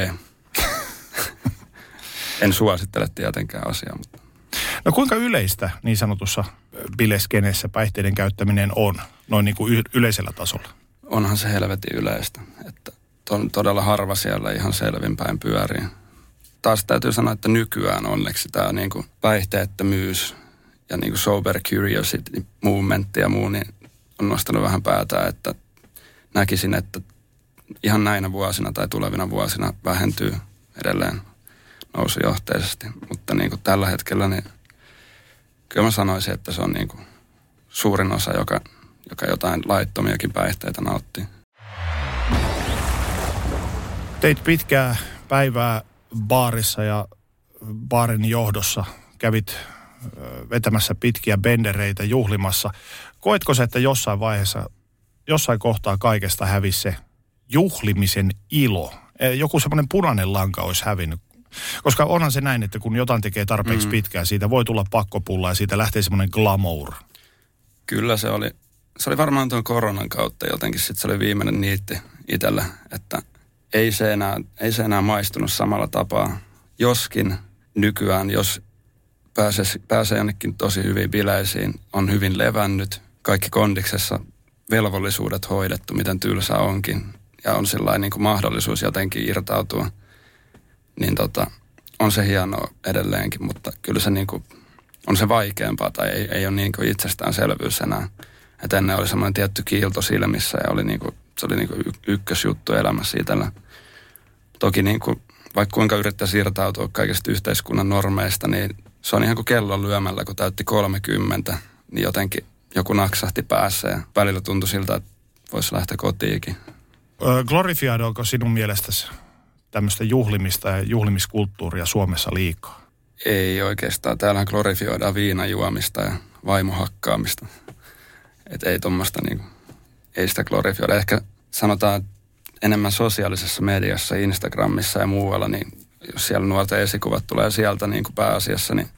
en suosittele tietenkään asiaa, mutta... No kuinka yleistä niin sanotussa bileskenessä päihteiden käyttäminen on, noin niin kuin yleisellä tasolla? Onhan se helvetin yleistä, että on todella harva siellä ihan selvinpäin pyörii. Taas täytyy sanoa, että nykyään onneksi tämä niin kuin päihteettömyys ja niin kuin sober curiosity movement ja muu, niin on nostanut vähän päätä, että näkisin, että ihan näinä vuosina tai tulevina vuosina vähentyy edelleen nousujohteisesti. Mutta niin kuin tällä hetkellä, niin kyllä mä sanoisin, että se on niin kuin suurin osa, joka, joka jotain laittomiakin päihteitä nauttii. Teit pitkää päivää baarissa ja baarin johdossa. Kävit vetämässä pitkiä bendereitä juhlimassa. Koetko se, että jossain vaiheessa, jossain kohtaa kaikesta hävisi se juhlimisen ilo? E, joku semmoinen punainen lanka olisi hävinnyt. Koska onhan se näin, että kun jotain tekee tarpeeksi mm. pitkään, siitä voi tulla pakkopulla ja siitä lähtee semmoinen glamour. Kyllä se oli. Se oli varmaan tuon koronan kautta jotenkin. Sitten se oli viimeinen niitti itsellä, että ei se enää, ei se enää maistunut samalla tapaa. Joskin nykyään, jos pääsee, pääsee jonnekin tosi hyvin bileisiin, on hyvin levännyt, kaikki kondiksessa velvollisuudet hoidettu, miten tylsä onkin, ja on sellainen niin kuin mahdollisuus jotenkin irtautua, niin tota, on se hienoa edelleenkin, mutta kyllä se niin kuin, on se vaikeampaa tai ei, ei ole niin kuin itsestäänselvyys enää. Että ennen oli semmoinen tietty kiilto silmissä ja oli niin kuin, se oli niin kuin ykkösjuttu elämässä itsellä. Toki niin kuin, vaikka kuinka yrittäisi irtautua kaikista yhteiskunnan normeista, niin se on ihan kuin kellon lyömällä, kun täytti 30, niin jotenkin joku naksahti päässä ja välillä tuntui siltä, että voisi lähteä kotiinkin. Glorifiadoiko sinun mielestäsi tämmöistä juhlimista ja juhlimiskulttuuria Suomessa liikaa? Ei oikeastaan. Täällähän glorifioidaan viinajuomista ja vaimohakkaamista. Että ei tuommoista niinku, ei sitä glorifioida. Ehkä sanotaan enemmän sosiaalisessa mediassa, Instagramissa ja muualla, niin jos siellä nuorten esikuvat tulee sieltä niin kuin pääasiassa, niin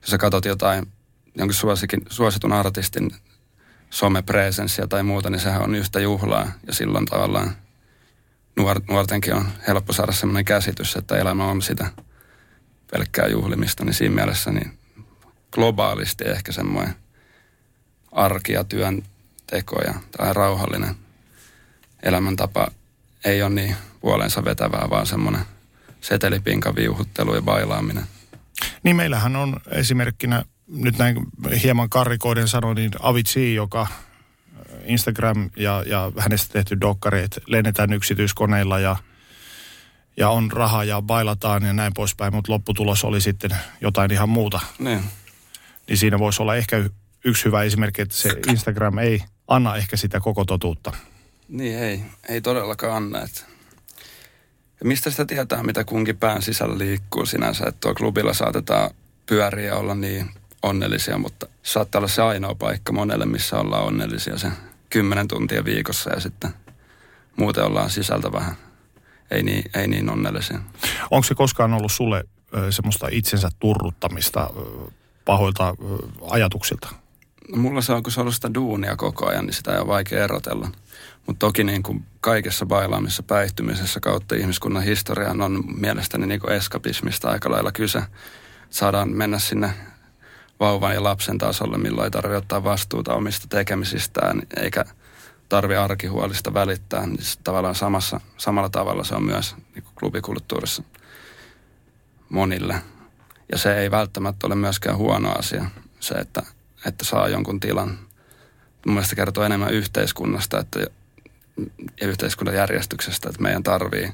jos sä katsot jotain, jonkin suosikin, suositun artistin somepresenssiä tai muuta, niin sehän on yhtä juhlaa. Ja silloin tavallaan nuor, nuortenkin on helppo saada sellainen käsitys, että elämä on sitä pelkkää juhlimista. Niin siinä mielessä niin globaalisti ehkä semmoinen arki ja työn teko ja rauhallinen elämäntapa ei ole niin puolensa vetävää, vaan semmoinen – setelipinkan viuhuttelu ja bailaaminen. Niin meillähän on esimerkkinä, nyt näin hieman karrikoiden sanoin, niin Avicii, joka äh, Instagram ja, ja hänestä tehty dokkari, että lennetään yksityiskoneilla ja, ja on rahaa ja bailataan ja näin poispäin, mutta lopputulos oli sitten jotain ihan muuta. Niin. Niin siinä voisi olla ehkä yksi hyvä esimerkki, että se Instagram ei anna ehkä sitä koko totuutta. Niin ei, ei todellakaan anna. Että ja mistä sitä tietää, mitä kunkin pään sisällä liikkuu sinänsä, että tuo klubilla saatetaan pyöriä ja olla niin onnellisia, mutta saattaa olla se ainoa paikka monelle, missä ollaan onnellisia se kymmenen tuntia viikossa ja sitten muuten ollaan sisältä vähän ei niin, ei niin onnellisia. Onko se koskaan ollut sulle semmoista itsensä turruttamista pahoilta ajatuksilta? No, mulla se on, kun se on ollut sitä duunia koko ajan, niin sitä ei ole vaikea erotella. Mutta toki niin kuin kaikessa bailaamisessa, päihtymisessä kautta ihmiskunnan historiaan on mielestäni niin kuin eskapismista aika lailla kyse. Saadaan mennä sinne vauvan ja lapsen tasolle, milloin ei tarvitse ottaa vastuuta omista tekemisistään, eikä tarvi arkihuolista välittää, niin tavallaan samassa, samalla tavalla se on myös niin kuin klubikulttuurissa monille. Ja se ei välttämättä ole myöskään huono asia, se, että, että saa jonkun tilan. Mun mielestä kertoo enemmän yhteiskunnasta että, yhteiskunnan järjestyksestä, että meidän tarvii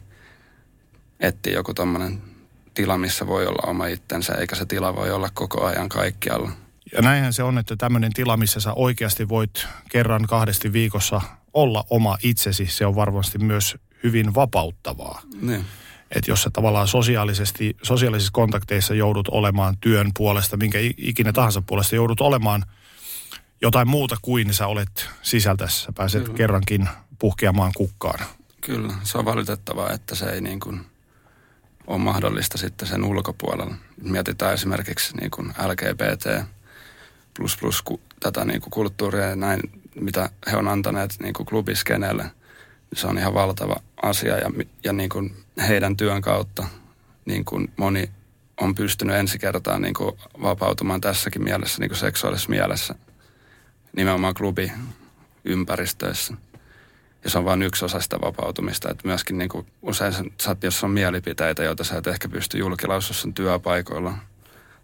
etsiä joku tommonen tila, missä voi olla oma itsensä, eikä se tila voi olla koko ajan kaikkialla. Ja näinhän se on, että tämmöinen tila, missä sä oikeasti voit kerran kahdesti viikossa olla oma itsesi, se on varmasti myös hyvin vapauttavaa. Niin. Että jos sä tavallaan sosiaalisesti, sosiaalisissa kontakteissa joudut olemaan työn puolesta, minkä ikinä tahansa puolesta joudut olemaan jotain muuta kuin sä olet sisältässä. Sä pääset Kyllä. kerrankin puhkeamaan kukkaan. Kyllä, se on valitettavaa, että se ei niin kuin ole mahdollista sitten sen ulkopuolella. Mietitään esimerkiksi niin kuin LGBT plus plus tätä niin kuin kulttuuria ja näin, mitä he on antaneet niin kuin klubiskeneelle. Se on ihan valtava asia ja, ja niin kuin heidän työn kautta niin kuin moni on pystynyt ensi kertaa niin kuin vapautumaan tässäkin mielessä, niin kuin seksuaalisessa mielessä, nimenomaan klubiympäristöissä. Ja se on vain yksi osa sitä vapautumista, että myöskin niin kuin usein sä, jos on mielipiteitä, joita sä et ehkä pysty julkilausua työpaikoilla,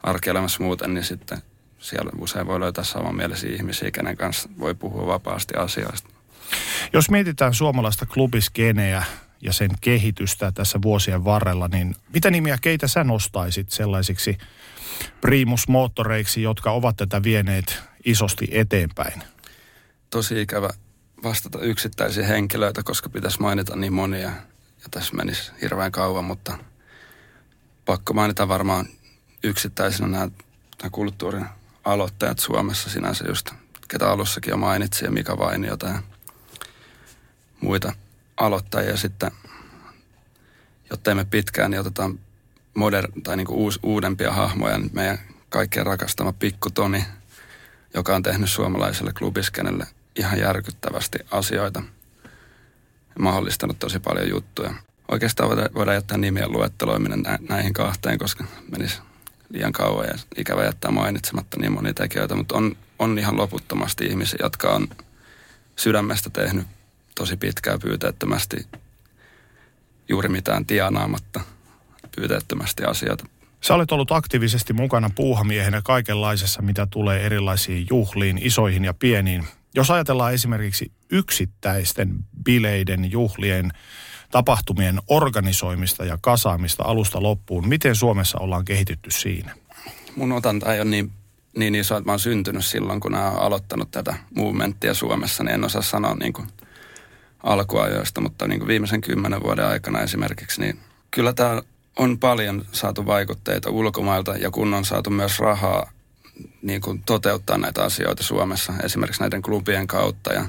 arkielämässä muuten, niin sitten siellä usein voi löytää samanmielisiä ihmisiä, kenen kanssa voi puhua vapaasti asioista. Jos mietitään suomalaista klubiskeneä ja sen kehitystä tässä vuosien varrella, niin mitä nimiä keitä sä nostaisit sellaisiksi primusmoottoreiksi, jotka ovat tätä vieneet isosti eteenpäin? Tosi ikävä vastata yksittäisiä henkilöitä, koska pitäisi mainita niin monia. Ja tässä menisi hirveän kauan, mutta pakko mainita varmaan yksittäisenä nämä, nämä kulttuurin aloittajat Suomessa sinänsä just, ketä alussakin jo mainitsin, ja Mika Vainiota ja muita aloittajia sitten, jotta emme pitkään, niin otetaan moder- tai niin uus, uudempia hahmoja, meidän kaikkien rakastama Pikku Toni, joka on tehnyt suomalaiselle klubiskenelle ihan järkyttävästi asioita mahdollistanut tosi paljon juttuja. Oikeastaan voidaan jättää nimien luetteloiminen näihin kahteen, koska menisi liian kauan ja ikävä jättää mainitsematta niin monia tekijöitä, mutta on, on ihan loputtomasti ihmisiä, jotka on sydämestä tehnyt tosi pitkään pyyteettömästi juuri mitään tienaamatta pyyteettömästi asioita. Sä olet ollut aktiivisesti mukana puuhamiehenä kaikenlaisessa, mitä tulee erilaisiin juhliin, isoihin ja pieniin. Jos ajatellaan esimerkiksi yksittäisten bileiden, juhlien, tapahtumien organisoimista ja kasaamista alusta loppuun, miten Suomessa ollaan kehitytty siinä? Mun otanta ei ole niin, niin iso, että mä oon syntynyt silloin, kun mä oon aloittanut tätä movementtia Suomessa, niin en osaa sanoa niin kuin alkuajoista, mutta niin kuin viimeisen kymmenen vuoden aikana esimerkiksi, niin kyllä tämä on paljon saatu vaikutteita ulkomailta ja kun on saatu myös rahaa niin kuin toteuttaa näitä asioita Suomessa, esimerkiksi näiden klubien kautta ja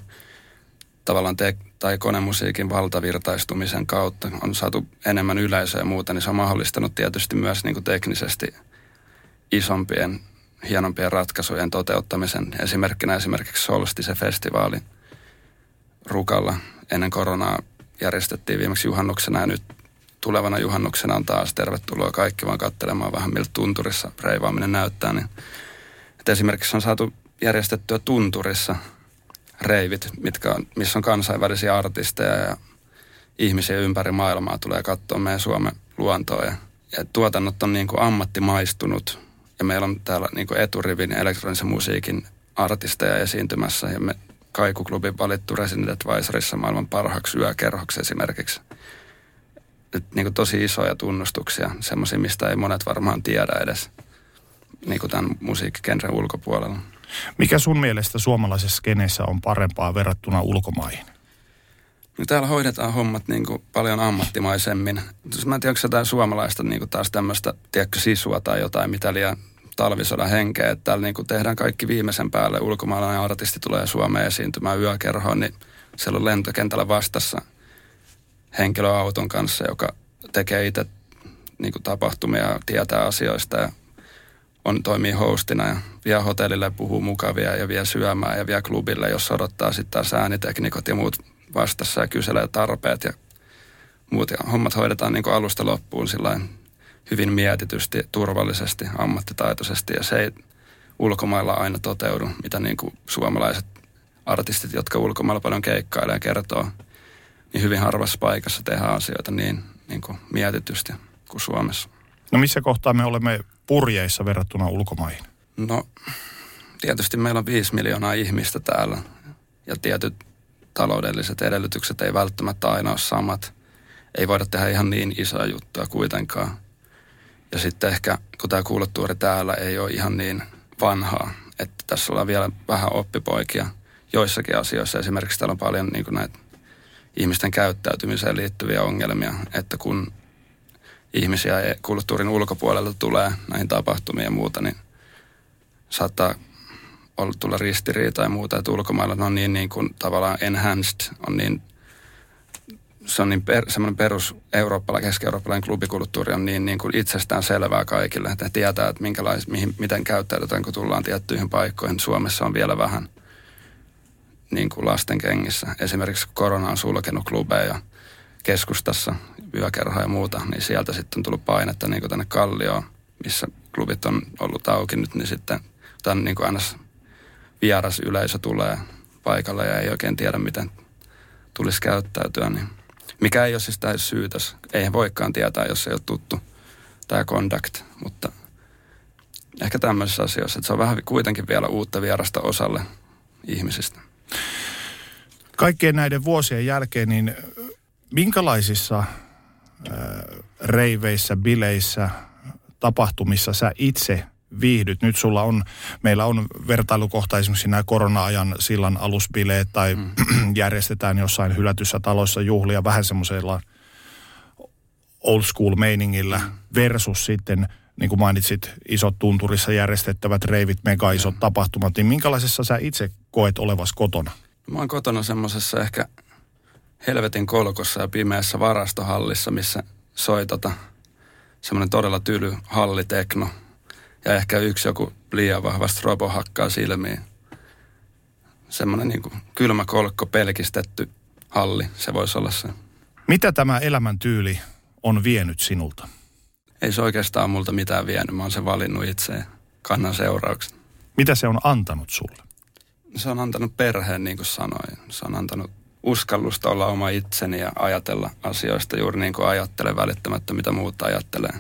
tavallaan te- tai konemusiikin valtavirtaistumisen kautta on saatu enemmän yleisöä ja muuta, niin se on mahdollistanut tietysti myös niin kuin teknisesti isompien, hienompien ratkaisujen toteuttamisen. Esimerkkinä esimerkiksi Solstice-festivaali Rukalla ennen koronaa järjestettiin viimeksi juhannuksena ja nyt tulevana juhannuksena on taas tervetuloa kaikki vaan katselemaan vähän miltä tunturissa reivaaminen näyttää. Niin, että esimerkiksi on saatu järjestettyä tunturissa reivit, mitkä on, missä on kansainvälisiä artisteja ja ihmisiä ympäri maailmaa tulee katsoa meidän Suomen luontoa. Ja, ja tuotannot on niin kuin ammattimaistunut ja meillä on täällä niin kuin eturivin elektronisen musiikin artisteja esiintymässä ja me Kaikuklubin valittu Resident Advisorissa maailman parhaaksi yökerhoksi esimerkiksi. Et niin kuin tosi isoja tunnustuksia, semmoisia, mistä ei monet varmaan tiedä edes niin kuin tämän musiikkikenren ulkopuolella. Mikä sun mielestä suomalaisessa skeneessä on parempaa verrattuna ulkomaihin? No täällä hoidetaan hommat niin kuin paljon ammattimaisemmin. Mä en tiedä, onko jotain suomalaista niin kuin taas tämmöistä, tiedätkö, sisua tai jotain, mitä liian talvisodan henkeä. Että täällä niin kuin tehdään kaikki viimeisen päälle. Ulkomaalainen artisti tulee Suomeen esiintymään yökerhoon, niin siellä on lentokentällä vastassa henkilöauton kanssa, joka tekee itse niin kuin tapahtumia, tietää asioista ja on, toimii hostina ja vie hotellille, puhuu mukavia ja vie syömään ja vie klubille, jos odottaa sitten taas ääniteknikot ja muut vastassa ja kyselee tarpeet ja muut. Ja hommat hoidetaan niin kuin alusta loppuun hyvin mietitysti, turvallisesti, ammattitaitoisesti ja se ei ulkomailla aina toteudu, mitä niin kuin suomalaiset artistit, jotka ulkomailla paljon keikkailee ja kertoo, niin hyvin harvassa paikassa tehdään asioita niin, niin kuin mietitysti kuin Suomessa. No missä kohtaa me olemme purjeissa verrattuna ulkomaihin? No tietysti meillä on viisi miljoonaa ihmistä täällä ja tietyt taloudelliset edellytykset ei välttämättä aina ole samat. Ei voida tehdä ihan niin isoa juttua kuitenkaan. Ja sitten ehkä, kun tämä kulttuuri täällä ei ole ihan niin vanhaa, että tässä ollaan vielä vähän oppipoikia joissakin asioissa. Esimerkiksi täällä on paljon niin näitä ihmisten käyttäytymiseen liittyviä ongelmia, että kun ihmisiä kulttuurin ulkopuolelta tulee näihin tapahtumiin ja muuta, niin saattaa olla, tulla ristiriita ja muuta, että ulkomailla on niin, niin kuin tavallaan enhanced, on niin, se on niin per, semmoinen perus eurooppalainen, keski-eurooppalainen klubikulttuuri on niin, niin kuin itsestään selvää kaikille, että tietää, että minkälais, mihin, miten käyttäydytään, kun tullaan tiettyihin paikkoihin. Suomessa on vielä vähän niin kuin lasten kengissä. Esimerkiksi korona on sulkenut klubeja keskustassa, yökerhoja ja muuta, niin sieltä sitten on tullut painetta niin kuin tänne Kallioon, missä klubit on ollut auki nyt, niin sitten tämän niin kuin aina vieras yleisö tulee paikalle ja ei oikein tiedä, miten tulisi käyttäytyä, niin mikä ei ole siis täysin syytös. Eihän voikaan tietää, jos ei ole tuttu tämä conduct, mutta ehkä tämmöisissä asioissa, että se on vähän kuitenkin vielä uutta vierasta osalle ihmisistä. Kaikkien näiden vuosien jälkeen, niin minkälaisissa äh, reiveissä, bileissä, tapahtumissa sä itse viihdyt. Nyt sulla on, meillä on vertailukohta esimerkiksi nämä korona-ajan sillan aluspileet tai mm. järjestetään jossain hylätyssä taloissa juhlia vähän semmoisella old school meiningillä mm. versus sitten niin kuin mainitsit, isot tunturissa järjestettävät reivit, mega isot mm. tapahtumat, niin minkälaisessa sä itse koet olevas kotona? Mä oon kotona semmoisessa ehkä helvetin kolkossa ja pimeässä varastohallissa, missä soi tota, semmoinen todella tyly hallitekno – ja ehkä yksi joku liian vahvasti robo hakkaa silmiin. Semmoinen niin kuin kylmä kolkko, pelkistetty halli, se voisi olla se. Mitä tämä elämäntyyli on vienyt sinulta? Ei se oikeastaan multa mitään vienyt, mä oon sen valinnut itse ja kannan seuraukset. Mitä se on antanut sulle? Se on antanut perheen, niin kuin sanoin. Se on antanut uskallusta olla oma itseni ja ajatella asioista juuri niin kuin ajattelen välittämättä, mitä muuta ajattelee.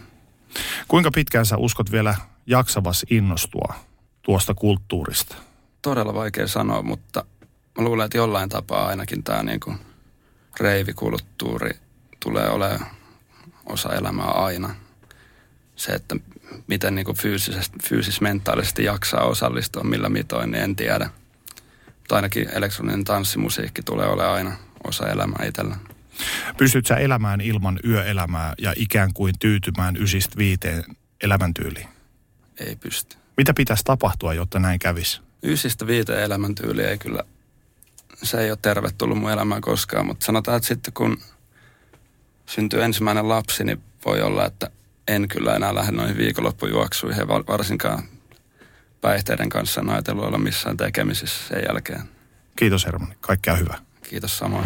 Kuinka pitkään sä uskot vielä jaksavas innostua tuosta kulttuurista? Todella vaikea sanoa, mutta mä luulen, että jollain tapaa ainakin tämä niinku reivikulttuuri tulee olemaan osa elämää aina. Se, että miten niinku fyysisesti, fyysis-mentaalisesti jaksaa osallistua, millä mitoin, niin en tiedä. Mutta ainakin elektroninen tanssimusiikki tulee olemaan aina osa elämää itsellä. Pystyt sä elämään ilman yöelämää ja ikään kuin tyytymään ysistä viiteen elämäntyyliin? ei pysty. Mitä pitäisi tapahtua, jotta näin kävisi? Ysistä viiteen elämäntyyli ei kyllä, se ei ole tervetullut mun elämään koskaan, mutta sanotaan, että sitten kun syntyy ensimmäinen lapsi, niin voi olla, että en kyllä enää lähde noihin viikonloppujuoksuihin, varsinkaan päihteiden kanssa en ajatellut olla missään tekemisissä sen jälkeen. Kiitos Hermani, kaikkea hyvää. Kiitos samoin.